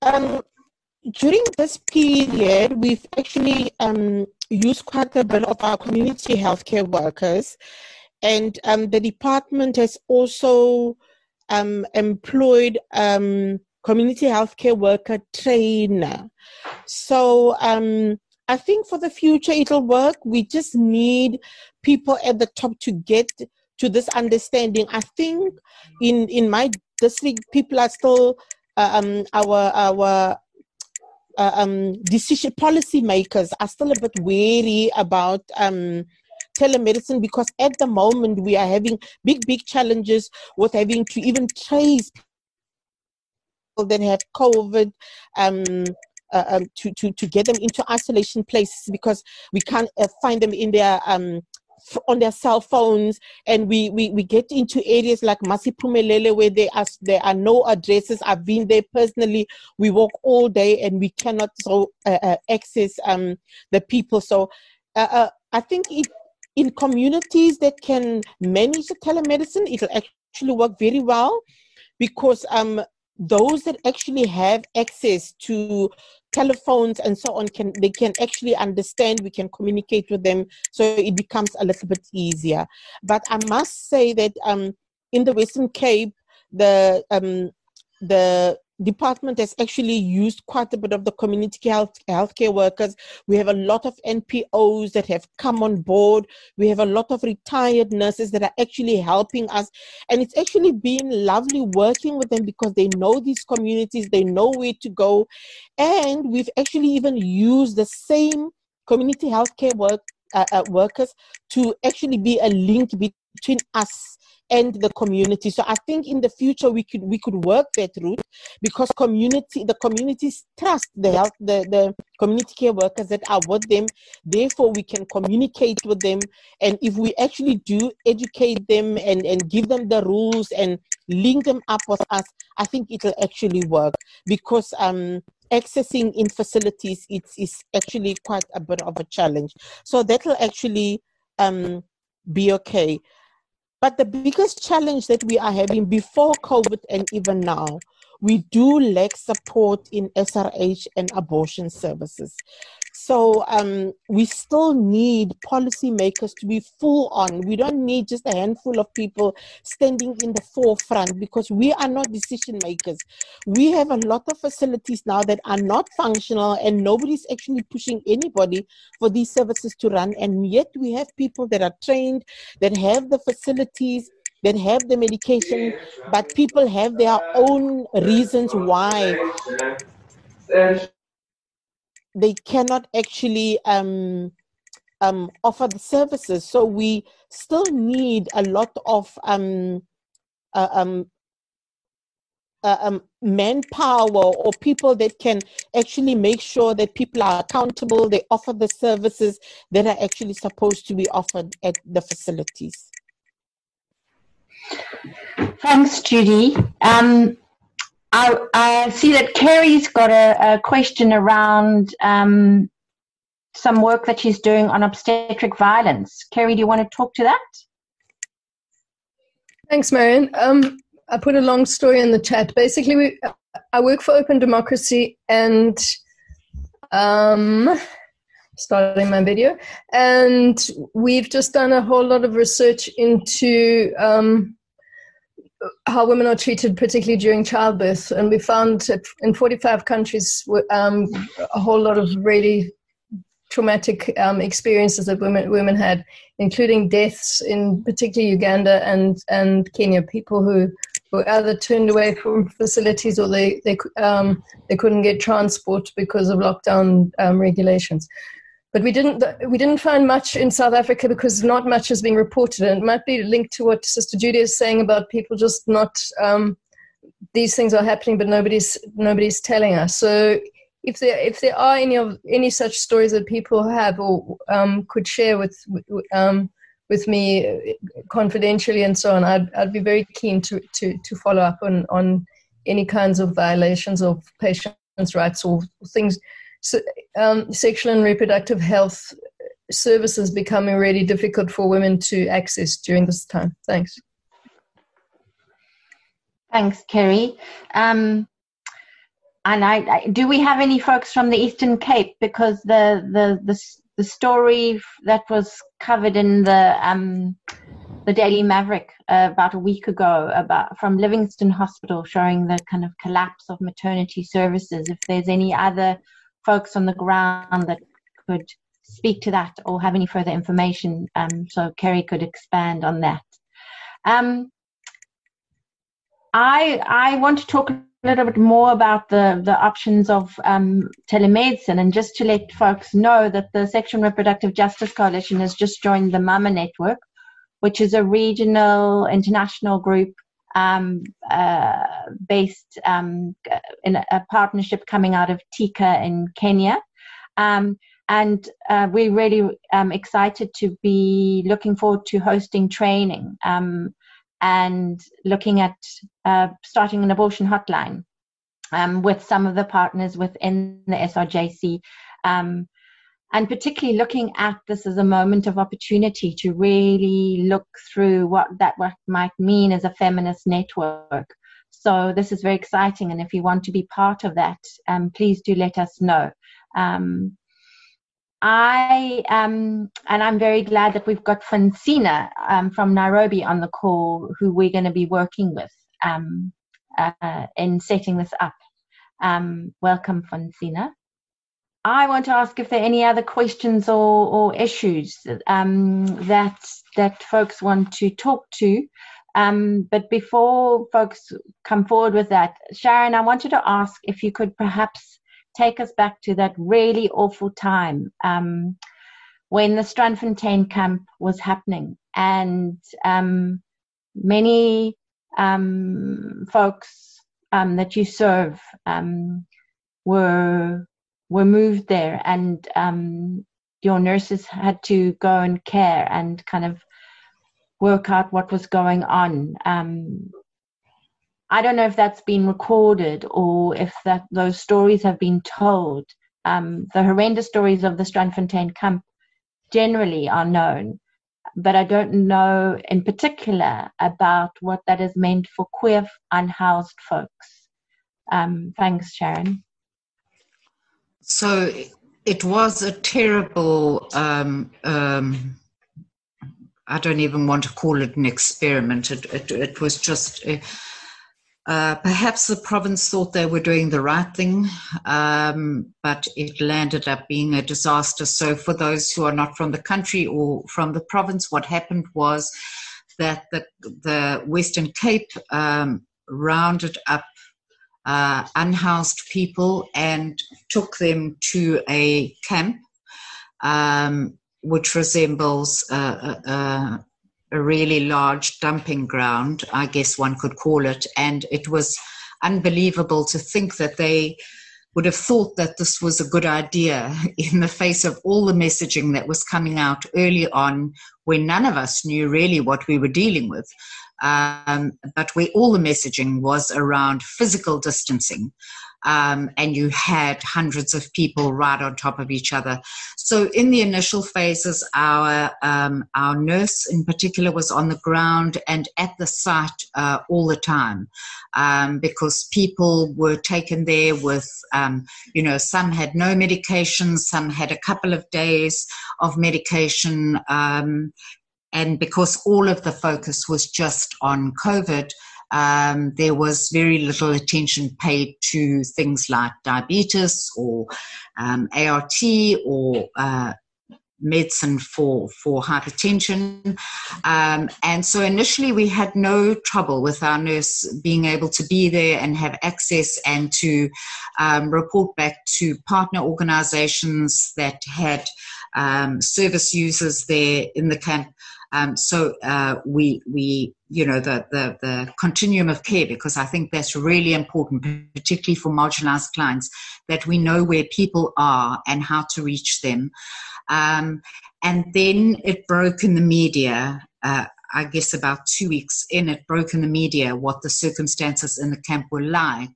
Um, during this period, we've actually um, used quite a bit of our community healthcare workers, and um, the department has also um, employed um, community healthcare worker trainer. So um, I think for the future it'll work. We just need people at the top to get to this understanding. I think in in my district, people are still um, our our uh, um, decision policy makers are still a bit wary about um, telemedicine because at the moment we are having big big challenges with having to even trace people that have COVID. Um, uh, um, to, to, to get them into isolation places because we can't uh, find them in their um, on their cell phones and we, we, we get into areas like Masiphumelele where there are, there are no addresses. I've been there personally. We walk all day and we cannot so uh, uh, access um, the people. So uh, uh I think it, in communities that can manage the telemedicine, it'll actually work very well because um, those that actually have access to telephones and so on can they can actually understand we can communicate with them so it becomes a little bit easier. But i must say that um in the western cape the um the department has actually used quite a bit of the community health healthcare workers. We have a lot of NPOs that have come on board. We have a lot of retired nurses that are actually helping us. And it's actually been lovely working with them because they know these communities, they know where to go. And we've actually even used the same community healthcare work uh, uh, workers to actually be a link between us and the community. So I think in the future we could we could work that route because community the communities trust the health the, the community care workers that are with them. Therefore we can communicate with them and if we actually do educate them and, and give them the rules and link them up with us, I think it'll actually work because um accessing in facilities it's is actually quite a bit of a challenge. So that'll actually um be okay. But the biggest challenge that we are having before COVID and even now, we do lack support in SRH and abortion services. So um, we still need policymakers to be full on. We don't need just a handful of people standing in the forefront because we are not decision makers. We have a lot of facilities now that are not functional and nobody's actually pushing anybody for these services to run. And yet we have people that are trained, that have the facilities, that have the medication, but people have their own reasons why they cannot actually um, um, offer the services. So we still need a lot of um, uh, um, uh, um, manpower or people that can actually make sure that people are accountable, they offer the services that are actually supposed to be offered at the facilities. Thanks, Judy. Um, I, I, see that Kerry's got a, a question around um, some work that she's doing on obstetric violence. Kerry, do you want to talk to that? Thanks, Marion. Um, I put a long story in the chat. Basically, we, I work for Open Democracy and um, starting my video, and we've just done a whole lot of research into um, how women are treated, particularly during childbirth. And we found in 45 countries um, a whole lot of really traumatic um, experiences that women women had, including deaths in particularly Uganda and and Kenya. People who were either turned away from facilities or they they um, they couldn't get transport because of lockdown um, regulations but we didn't we didn't find much in South Africa because not much is being reported, and it might be linked to what Sister Judy is saying about people just not. Um, these things are happening, but nobody's nobody's telling us. So if there if there are any of any such stories that people have or um, could share with um, with me confidentially and so on, I'd I'd be very keen to to to follow up on on any kinds of violations of patients' rights or things so, um, sexual and reproductive health services becoming really difficult for women to access during this time. Thanks. Thanks, Kerry. Um, and I, I, do we have any folks from the Eastern Cape? Because the the the, the story that was covered in the um, the Daily Maverick uh, about a week ago about from Livingstone Hospital showing the kind of collapse of maternity services. If there's any other folks on the ground that could speak to that or have any further information, um, so Kerry could expand on that. Um, I I want to talk a little bit more about the the options of um, telemedicine, and just to let folks know that the Sexual and Reproductive Justice Coalition has just joined the Mama Network, which is a regional international group um, uh, based um, in a, a, partnership coming out of TICAH in Kenya. Um, and uh, we're really um, excited to be looking forward to hosting training um, and looking at uh, starting an abortion hotline um, with some of the partners within the SRJC. And particularly looking at this as a moment of opportunity to really look through what that might mean as a feminist network. So this is very exciting, and if you want to be part of that, um, please do let us know. Um, I um, and I'm very glad that we've got Francina um, from Nairobi on the call, who we're going to be working with um, uh, in setting this up. Um, welcome, Francina. I want to ask if there are any other questions or, or issues um, that that folks want to talk to. Um, but before folks come forward with that, Sharon, I wanted to ask if you could perhaps take us back to that really awful time um, when the Strandfontein camp was happening, and um, many um, folks um, that you serve were were moved there, and um, your nurses had to go and care and kind of work out what was going on. Um, I don't know if that's been recorded or if that those stories have been told. Um, the horrendous stories of the Strandfontein camp generally are known, but I don't know in particular about what that has meant for queer unhoused folks. Um, thanks, Sharon. So it was a terrible. Um, um I don't even want to call it an experiment. It, it, it was just. Uh, uh, perhaps the province thought they were doing the right thing, um, but it landed up being a disaster. So, for those who are not from the country or from the province, what happened was that the, the Western Cape um, rounded up uh, unhoused people and took them to a camp um, which resembles a, a really large dumping ground, I guess one could call it. And it was unbelievable to think that they would have thought that this was a good idea in the face of all the messaging that was coming out early on when none of us knew really what we were dealing with. Um, but where all the messaging was around physical distancing um, and you had hundreds of people right on top of each other. So in the initial phases, our um, our nurse in particular was on the ground and at the site uh, all the time um, because people were taken there with, um, you know, some had no medication, some had a couple of days of medication. And because all of the focus was just on COVID, um, there was very little attention paid to things like diabetes or um, ART or uh, medicine for for hypertension. Um, and so initially we had no trouble with our nurse being able to be there and have access and to um, report back to partner organizations that had um, service users there in the camp um, so uh, we we you know the, the the continuum of care because I think that's really important, particularly for marginalised clients, that we know where people are and how to reach them. Um, and then it broke in the media. Uh, I guess about two weeks in, it broke in the media what the circumstances in the camp were like.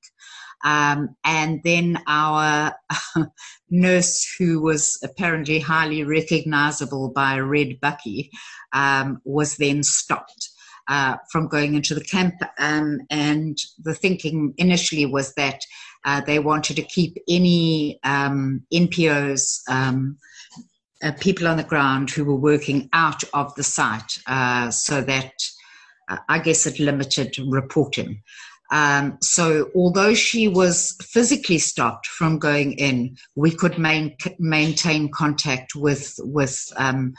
Um, and then our nurse, who was apparently highly recognizable by Red Bucky, um, was then stopped. Uh, from going into the camp, um, and the thinking initially was that uh, they wanted to keep any um, NPOs um, uh, people on the ground who were working out of the site uh, so that uh, I guess it limited reporting. Um, so, although she was physically stopped from going in, we could main, maintain contact with with um,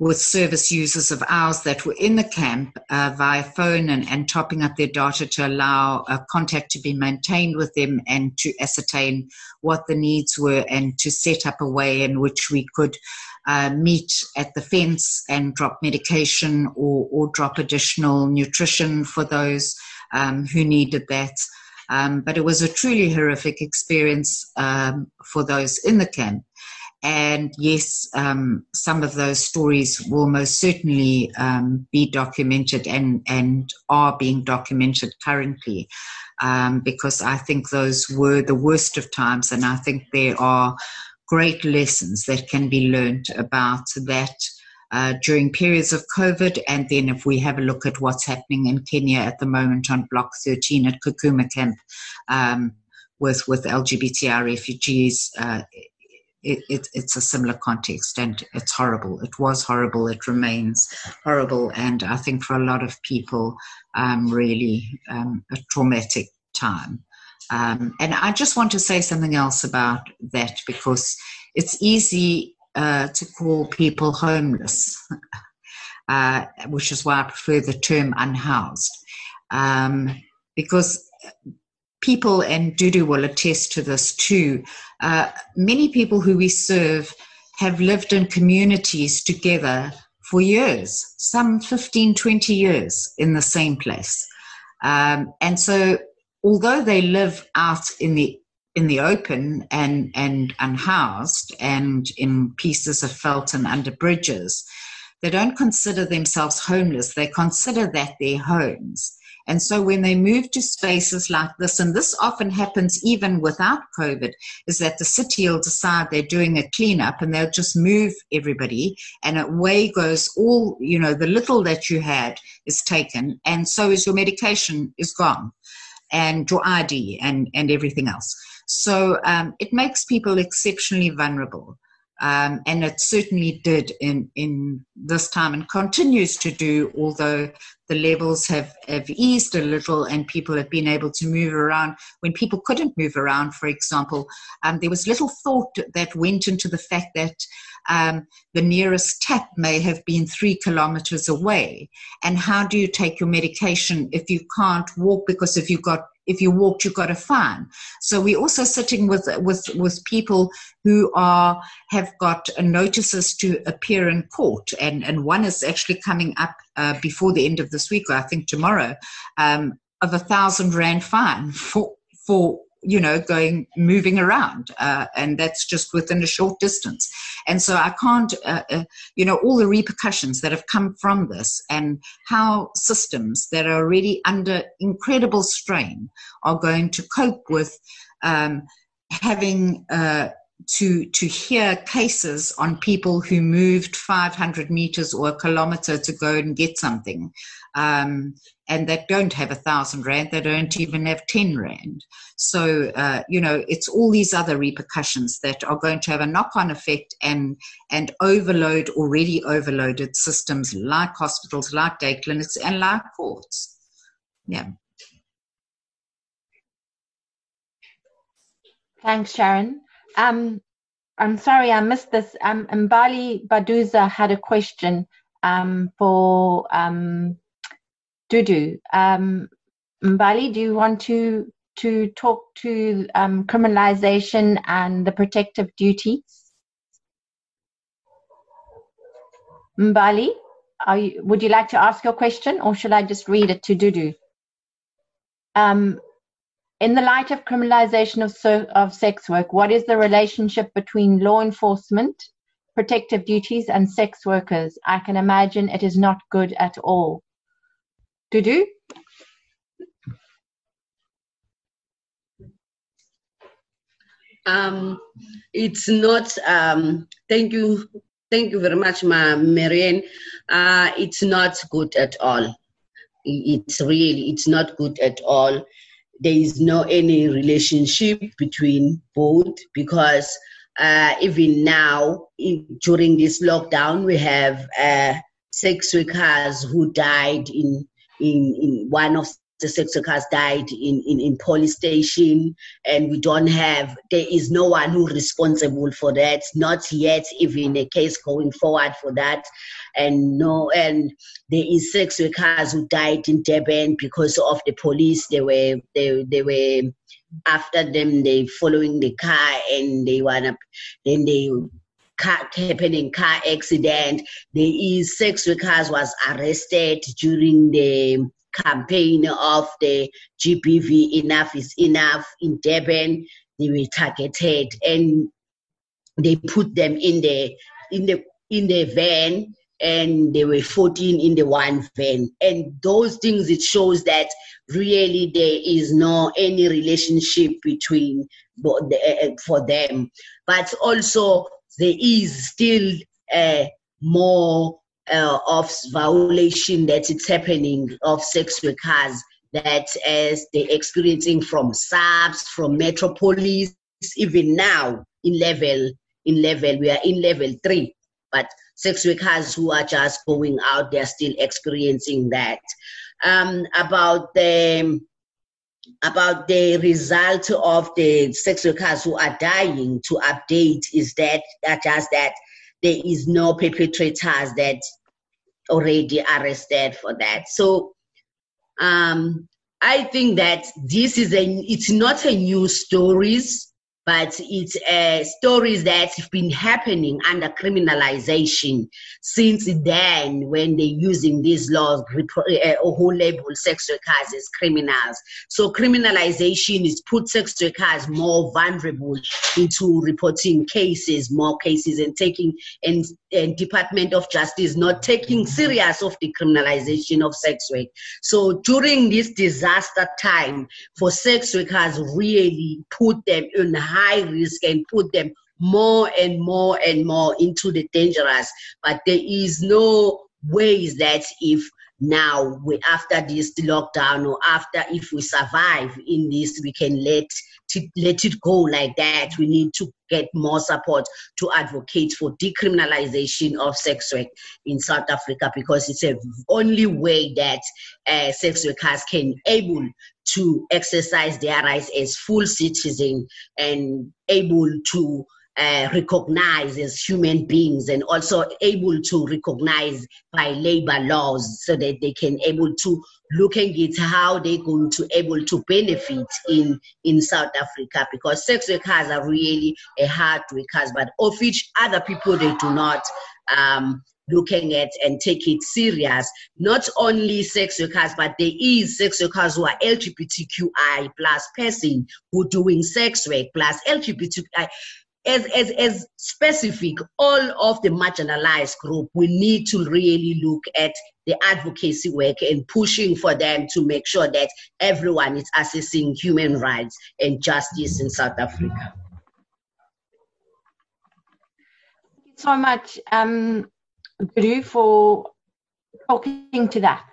with service users of ours that were in the camp uh, via phone and, and topping up their data to allow contact to be maintained with them and to ascertain what the needs were and to set up a way in which we could uh, meet at the fence and drop medication or, or drop additional nutrition for those um, who needed that. Um, but it was a truly horrific experience um, for those in the camp. And yes, um, some of those stories will most certainly um, be documented and, and are being documented currently um, because I think those were the worst of times. And I think there are great lessons that can be learned about that. Uh, during periods of COVID, and then if we have a look at what's happening in Kenya at the moment on Block 13 at Kakuma Camp um, with with LGBTI refugees, uh, it, it, it's a similar context and it's horrible. It was horrible. It remains horrible. And I think for a lot of people, um, really um, a traumatic time. Um, and I just want to say something else about that because it's easy uh, to call people homeless, uh, which is why I prefer the term unhoused. Um, because people, and Dudu will attest to this too, uh, many people who we serve have lived in communities together for years, some 15, 20 years in the same place. Um, and so, although they live out in the in the open and and unhoused and in pieces of felt and under bridges, they don't consider themselves homeless. They consider that their homes. And so when they move to spaces like this, and this often happens even without COVID, is that the city will decide they're doing a cleanup and they'll just move everybody and away goes all, you know, the little that you had is taken and so is your medication is gone and your ID and, and everything else. So um, it makes people exceptionally vulnerable. Um, and it certainly did in, in this time and continues to do, although the levels have, have eased a little and people have been able to move around. When people couldn't move around, for example, um, there was little thought that went into the fact that um, the nearest tap may have been three kilometers away. And how do you take your medication if you can't walk? Because if you've got if you walked, you got a fine. So we're also sitting with with with people who are have got notices to appear in court, and and one is actually coming up uh, before the end of this week, or I think tomorrow, um, of a thousand rand fine for for you know, going, moving around. Uh, and that's just within a short distance. And so I can't, uh, uh, you know, all the repercussions that have come from this and how systems that are already under incredible strain are going to cope with um, having uh, to to hear cases on people who moved 500 meters or a kilometer to go and get something um, and that don't have a thousand rand they don't even have 10 rand. So uh, you know it's all these other repercussions that are going to have a knock-on effect and and overload already overloaded systems like hospitals like day clinics and like courts. Yeah. Thanks sharon um, I'm sorry I missed this. Um, Mbali Baduza had a question um, for um, Dudu. Um, Mbali, do you want to to talk to um, criminalization and the protective duties? Mbali, you, would you like to ask your question or should I just read it to Dudu? Um, in the light of criminalization of, so, of sex work, what is the relationship between law enforcement, protective duties, and sex workers? I can imagine it is not good at all. Dudu? Um, it's not. Um, thank you, thank you very much, Ma Marianne. Uh, it's not good at all. It's really, it's not good at all there is no any relationship between both because uh, even now in, during this lockdown, we have uh, sex workers who died in in in one of the sex workers died in, in, in police station and we don't have there is no one who responsible for that not yet even a case going forward for that. And no and there is sex workers who died in Durban because of the police. They were they, they were after them they following the car and they wanna then they car happening car accident. There is sex workers was arrested during the campaign of the GBV Enough is Enough in Durban. They were targeted and they put them in the in the in the van and they were 14 in the one van and those things it shows that really there is no any relationship between the, uh, for them but also there is still uh, more uh, of violation that is happening of sex workers that as they're experiencing from SAPS, from Metro Police, even now in level in level we are in level three, but sex workers who are just going out they're still experiencing that. Um, about the about the result of the sex workers who are dying to update is that that just that there is no perpetrators that already arrested for that. So um, I think that this is a it's not a new stories but it's uh, stories that have been happening under criminalization since then when they're using these laws uh, who label sex workers as criminals. So criminalization is put sex workers more vulnerable into reporting cases, more cases and taking and, and Department of Justice not taking serious of the criminalization of sex work. So during this disaster time for sex workers really put them in high risk and put them more and more and more into the dangerous. But there is no ways that if now we after this lockdown or after if we survive in this we can let to let it go like that. We need to get more support to advocate for decriminalization of sex work in south africa because it's the only way that uh, sex workers can able to exercise their rights as full citizen and able to uh, recognize as human beings and also able to recognize by labor laws so that they can able to looking at how they're going to able to benefit in in South Africa because sex workers are really a hard workers but of which other people they do not um, looking at and take it serious. Not only sex workers, but there is sex workers who are LGBTQI plus person who doing sex work plus LGBTQI. As, as, as specific, all of the marginalized group, we need to really look at the advocacy work and pushing for them to make sure that everyone is accessing human rights and justice in South Africa. Thank you so much. Um, for talking to that.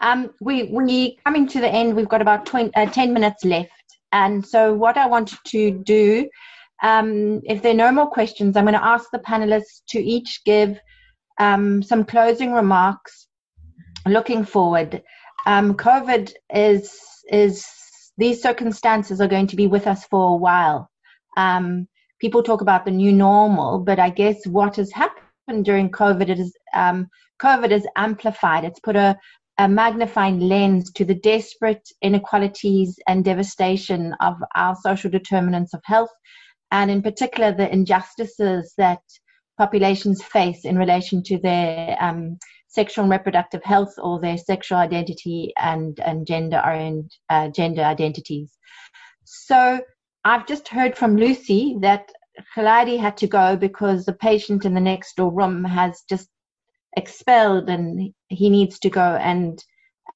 Um, we we coming to the end. We've got about 20, uh, ten minutes left, and so what I wanted to do, um, if there are no more questions, I'm going to ask the panelists to each give um, some closing remarks. Looking forward, um, COVID is is these circumstances are going to be with us for a while. Um, people talk about the new normal, but I guess what has happened during COVID is um, COVID is amplified. It's put a, a magnifying lens to the desperate inequalities and devastation of our social determinants of health, and in particular the injustices that populations face in relation to their um, sexual and reproductive health or their sexual identity and, and gender and uh, gender identities. So I've just heard from Lucy that Khalidi had to go because the patient in the next door room has just expelled and he needs to go and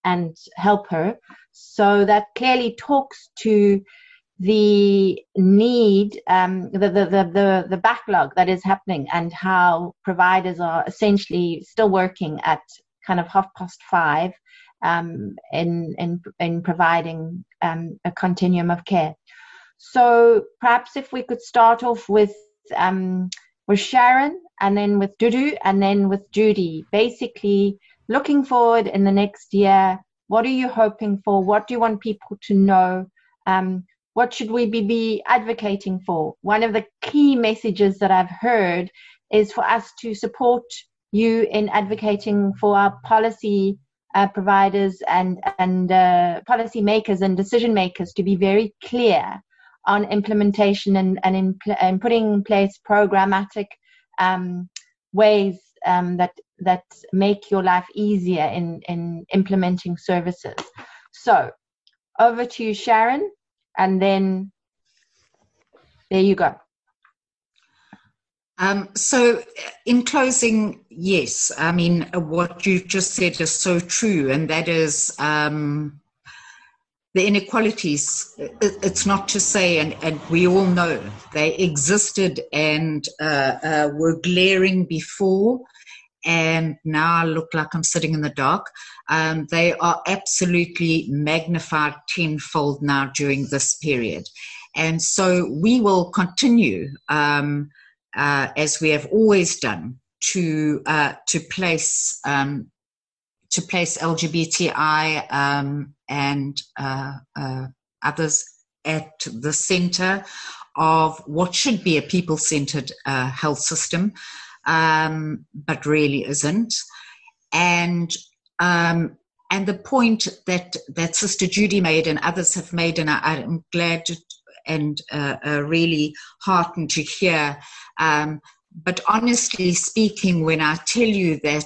and help her. So that clearly talks to the need, um, the, the, the, the, backlog that is happening and how providers are essentially still working at kind of half past five um, in, in, in providing um, a continuum of care. So perhaps if we could start off with um, with Sharon, and then with Dudu, and then with Judy. Basically, looking forward in the next year. What are you hoping for? What do you want people to know? Um, what should we be, be advocating for? One of the key messages that I've heard is for us to support you in advocating for our policy uh, providers and and uh, policy makers and decision makers to be very clear on implementation and and in, in putting in place programmatic um, ways um, that that make your life easier in in implementing services. So over to you, Sharon, and then there you go. Um, so, in closing, yes, I mean, what you've just said is so true, and that is um, the inequalities. It's not to say, and, and we all know they existed and uh, uh, were glaring before, and now I look like I'm sitting in the dark. Um, they are absolutely magnified tenfold now during this period. And so we will continue. Um, uh, as we have always done, to uh, to place um, to place LGBTI um, and uh, uh, others at the centre of what should be a people-centered uh, health system, um, but really isn't, and. Um, and the point that, that Sister Judy made and others have made, and I, I'm glad to, and uh, uh, really heartened to hear. Um, but honestly speaking, when I tell you that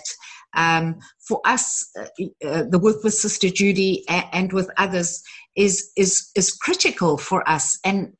um, for us, uh, uh, the work with Sister Judy and with others is is is critical for us, and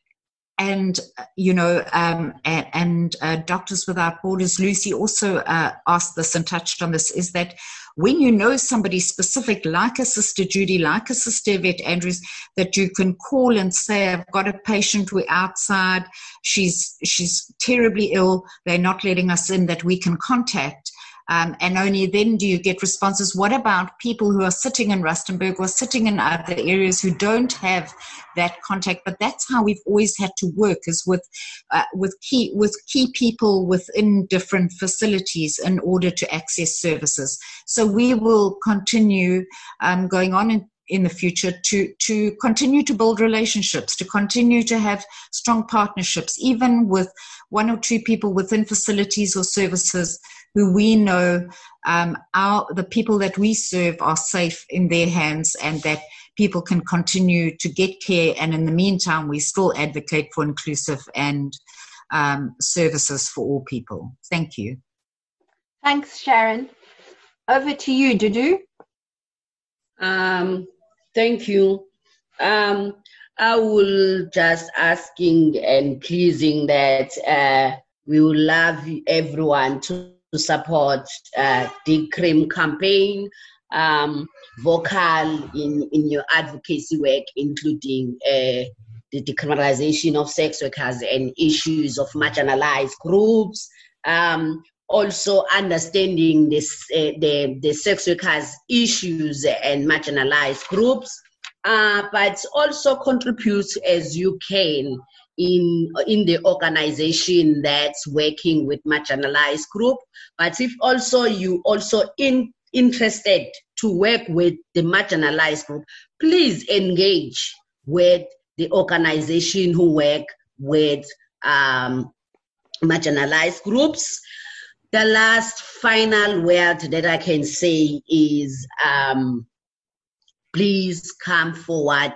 and you know, um, and, and uh, Doctors Without Borders, Lucy also uh, asked this and touched on this, is that when you know somebody specific, like a Sister Judy, like a Sister Yvette Andrews, that you can call and say, I've got a patient, we're outside, she's, she's terribly ill, they're not letting us in, that we can contact. Um, and only then do you get responses. What about people who are sitting in Rustenburg or sitting in other areas who don't have that contact? But that's how we've always had to work is with uh, with key with key people within different facilities in order to access services. So we will continue um, going on in, in the future to to continue to build relationships, to continue to have strong partnerships, even with one or two people within facilities or services who we know um, our the people that we serve are safe in their hands and that people can continue to get care. And in the meantime we still advocate for inclusive and um, services for all people. Thank you. Thanks sharon. Over to you dudu. Um, thank you. Um, i will just asking and pleasing that uh, we will love everyone to to support uh, the CRIM campaign, um, vocal in, in your advocacy work, including uh, the decriminalization of sex workers and issues of marginalized groups. Um, also understanding this, uh, the, the sex workers issues and marginalized groups, uh, but also contribute as you can in in the organization that's working with marginalized group. But if also you also in interested to work with the marginalized group please engage with the organization who work with um, marginalized groups. The last final word that i can say is um, please come forward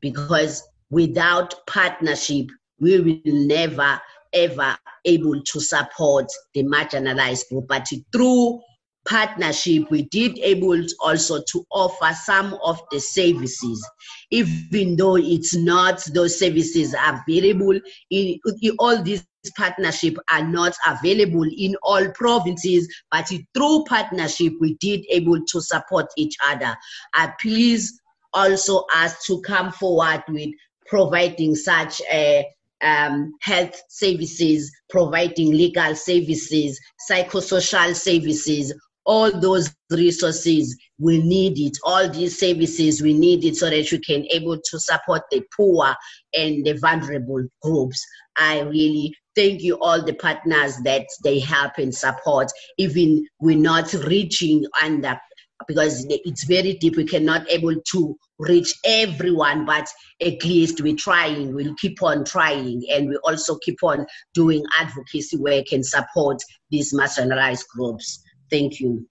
because without partnership, we will never ever able to support the marginalized group. But through partnership, we did able also to offer some of the services, even though it's not those services available in, in all these partnership are not available in all provinces, but through partnership, we did able to support each other. I please also ask to come forward with providing such a um, health services, providing legal services, psychosocial services, all those resources we need it. All these services we need it so that we can able to support the poor and the vulnerable groups. I really thank you all the partners that they help and support even we're not reaching under because it's very deep. We cannot able to reach everyone but at least we're trying. We'll keep on trying and we also keep on doing advocacy work and support these marginalized groups. Thank you.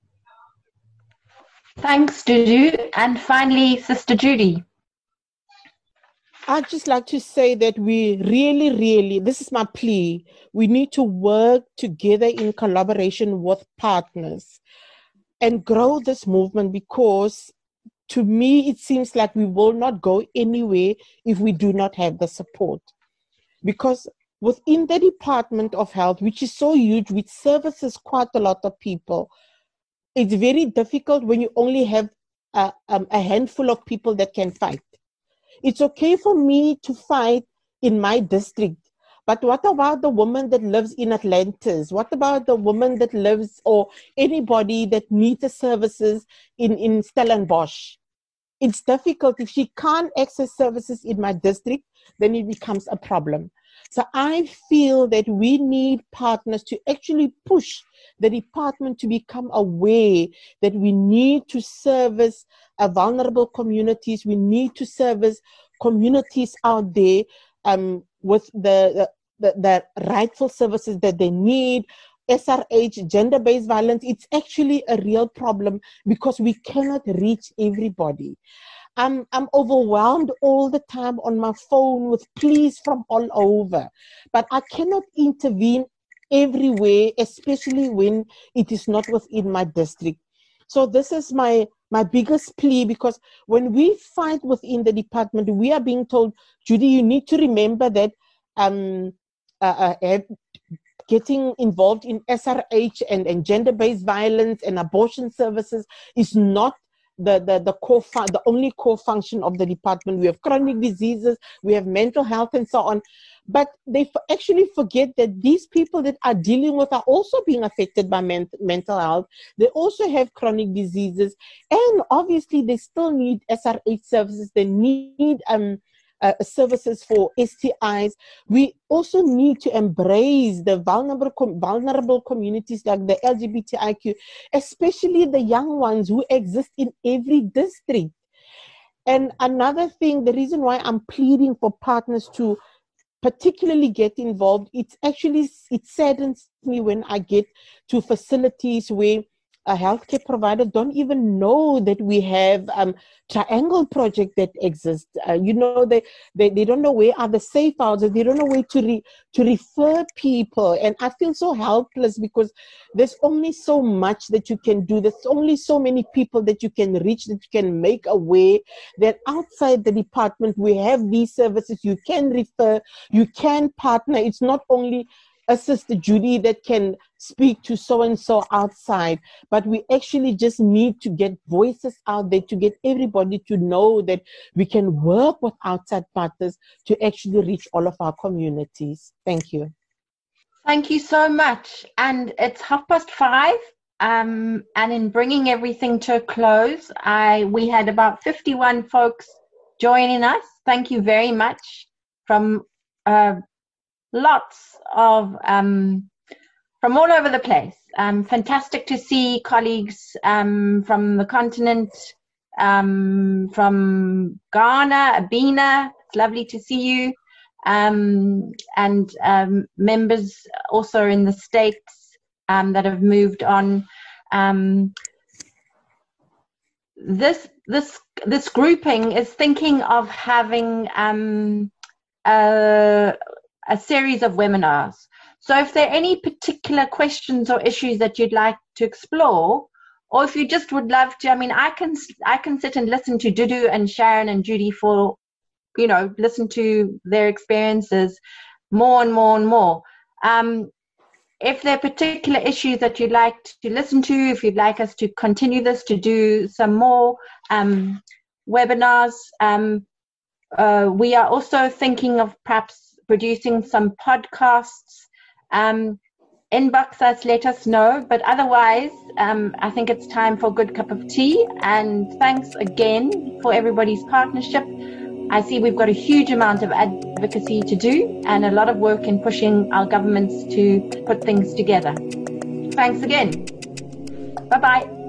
Thanks dudu. And finally sister judy. I'd just like to say that we really, really, this is my plea. We need to work together in collaboration with partners and grow this movement because to me, it seems like we will not go anywhere if we do not have the support. Because within the Department of Health, which is so huge, which services quite a lot of people, it's very difficult when you only have a, um, a handful of people that can fight it's okay for me to fight in my district. But what about the woman that lives in Atlantis? What about the woman that lives or anybody that needs the services in, in Stellenbosch? It's difficult. If she can't access services in my district, then it becomes a problem. So I feel that we need partners to actually push the department to become aware that we need to service uh, vulnerable communities. We need to service communities out there um, with the, the, the rightful services that they need. SRH, gender based violence, it's actually a real problem because we cannot reach everybody. I'm, I'm overwhelmed all the time on my phone with pleas from all over, but I cannot intervene everywhere, especially when it is not within my district. So this is my my biggest plea because when we fight within the department, we are being told, Judy, you need to remember that um, uh, uh, getting involved in SRH and, and gender based violence and abortion services is not the, the, the core the only core function of the department. We have chronic diseases, we have mental health, and so on. But they f- actually forget that these people that are dealing with are also being affected by men- mental health. They also have chronic diseases, and obviously they still need SRH services. They need um, uh, services for STIs. We also need to embrace the vulnerable com- vulnerable communities like the LGBTIQ, especially the young ones who exist in every district. And another thing, the reason why I'm pleading for partners to particularly get involved, it's actually it saddens me when I get to facilities where a healthcare provider don't even know that we have um, triangle project that exists. Uh, you know, they, they, they don't know where are the safe houses. They don't know where to, re, to refer people. And I feel so helpless because there's only so much that you can do. There's only so many people that you can reach, that you can make aware that outside the department, we have these services. You can refer, you can partner. It's not only a sister Judy that can speak to so and so outside, but we actually just need to get voices out there to get everybody to know that we can work with outside partners to actually reach all of our communities. Thank you. Thank you so much. And it's half past five. Um, and in bringing everything to a close, I we had about 51 folks joining us. Thank you very much from uh, lots of um, from all over the place. Um, fantastic to see colleagues um, from the continent, um, from Ghana, Abina. It's lovely to see you, um, and um, members also in the states that have moved on. this this this grouping is thinking of having um, a series of webinars. So if there are any particular questions or issues that you'd like to explore, or if you just would love to, I mean, I can I can sit and listen to Dudu and Sharon and Judy for, you know, listen to their experiences more and more and more. Um, if there are particular issues that you'd like to listen to, if you'd like us to continue this, to do some more um, webinars, um, uh, we are also thinking of perhaps producing some podcasts. Um, inbox us, let us know. But otherwise, um, I think it's time for a good cup of tea. And thanks again for everybody's partnership. I see we've got a huge amount of advocacy to do and a lot of work in pushing our governments to put things together. Thanks again. Bye bye.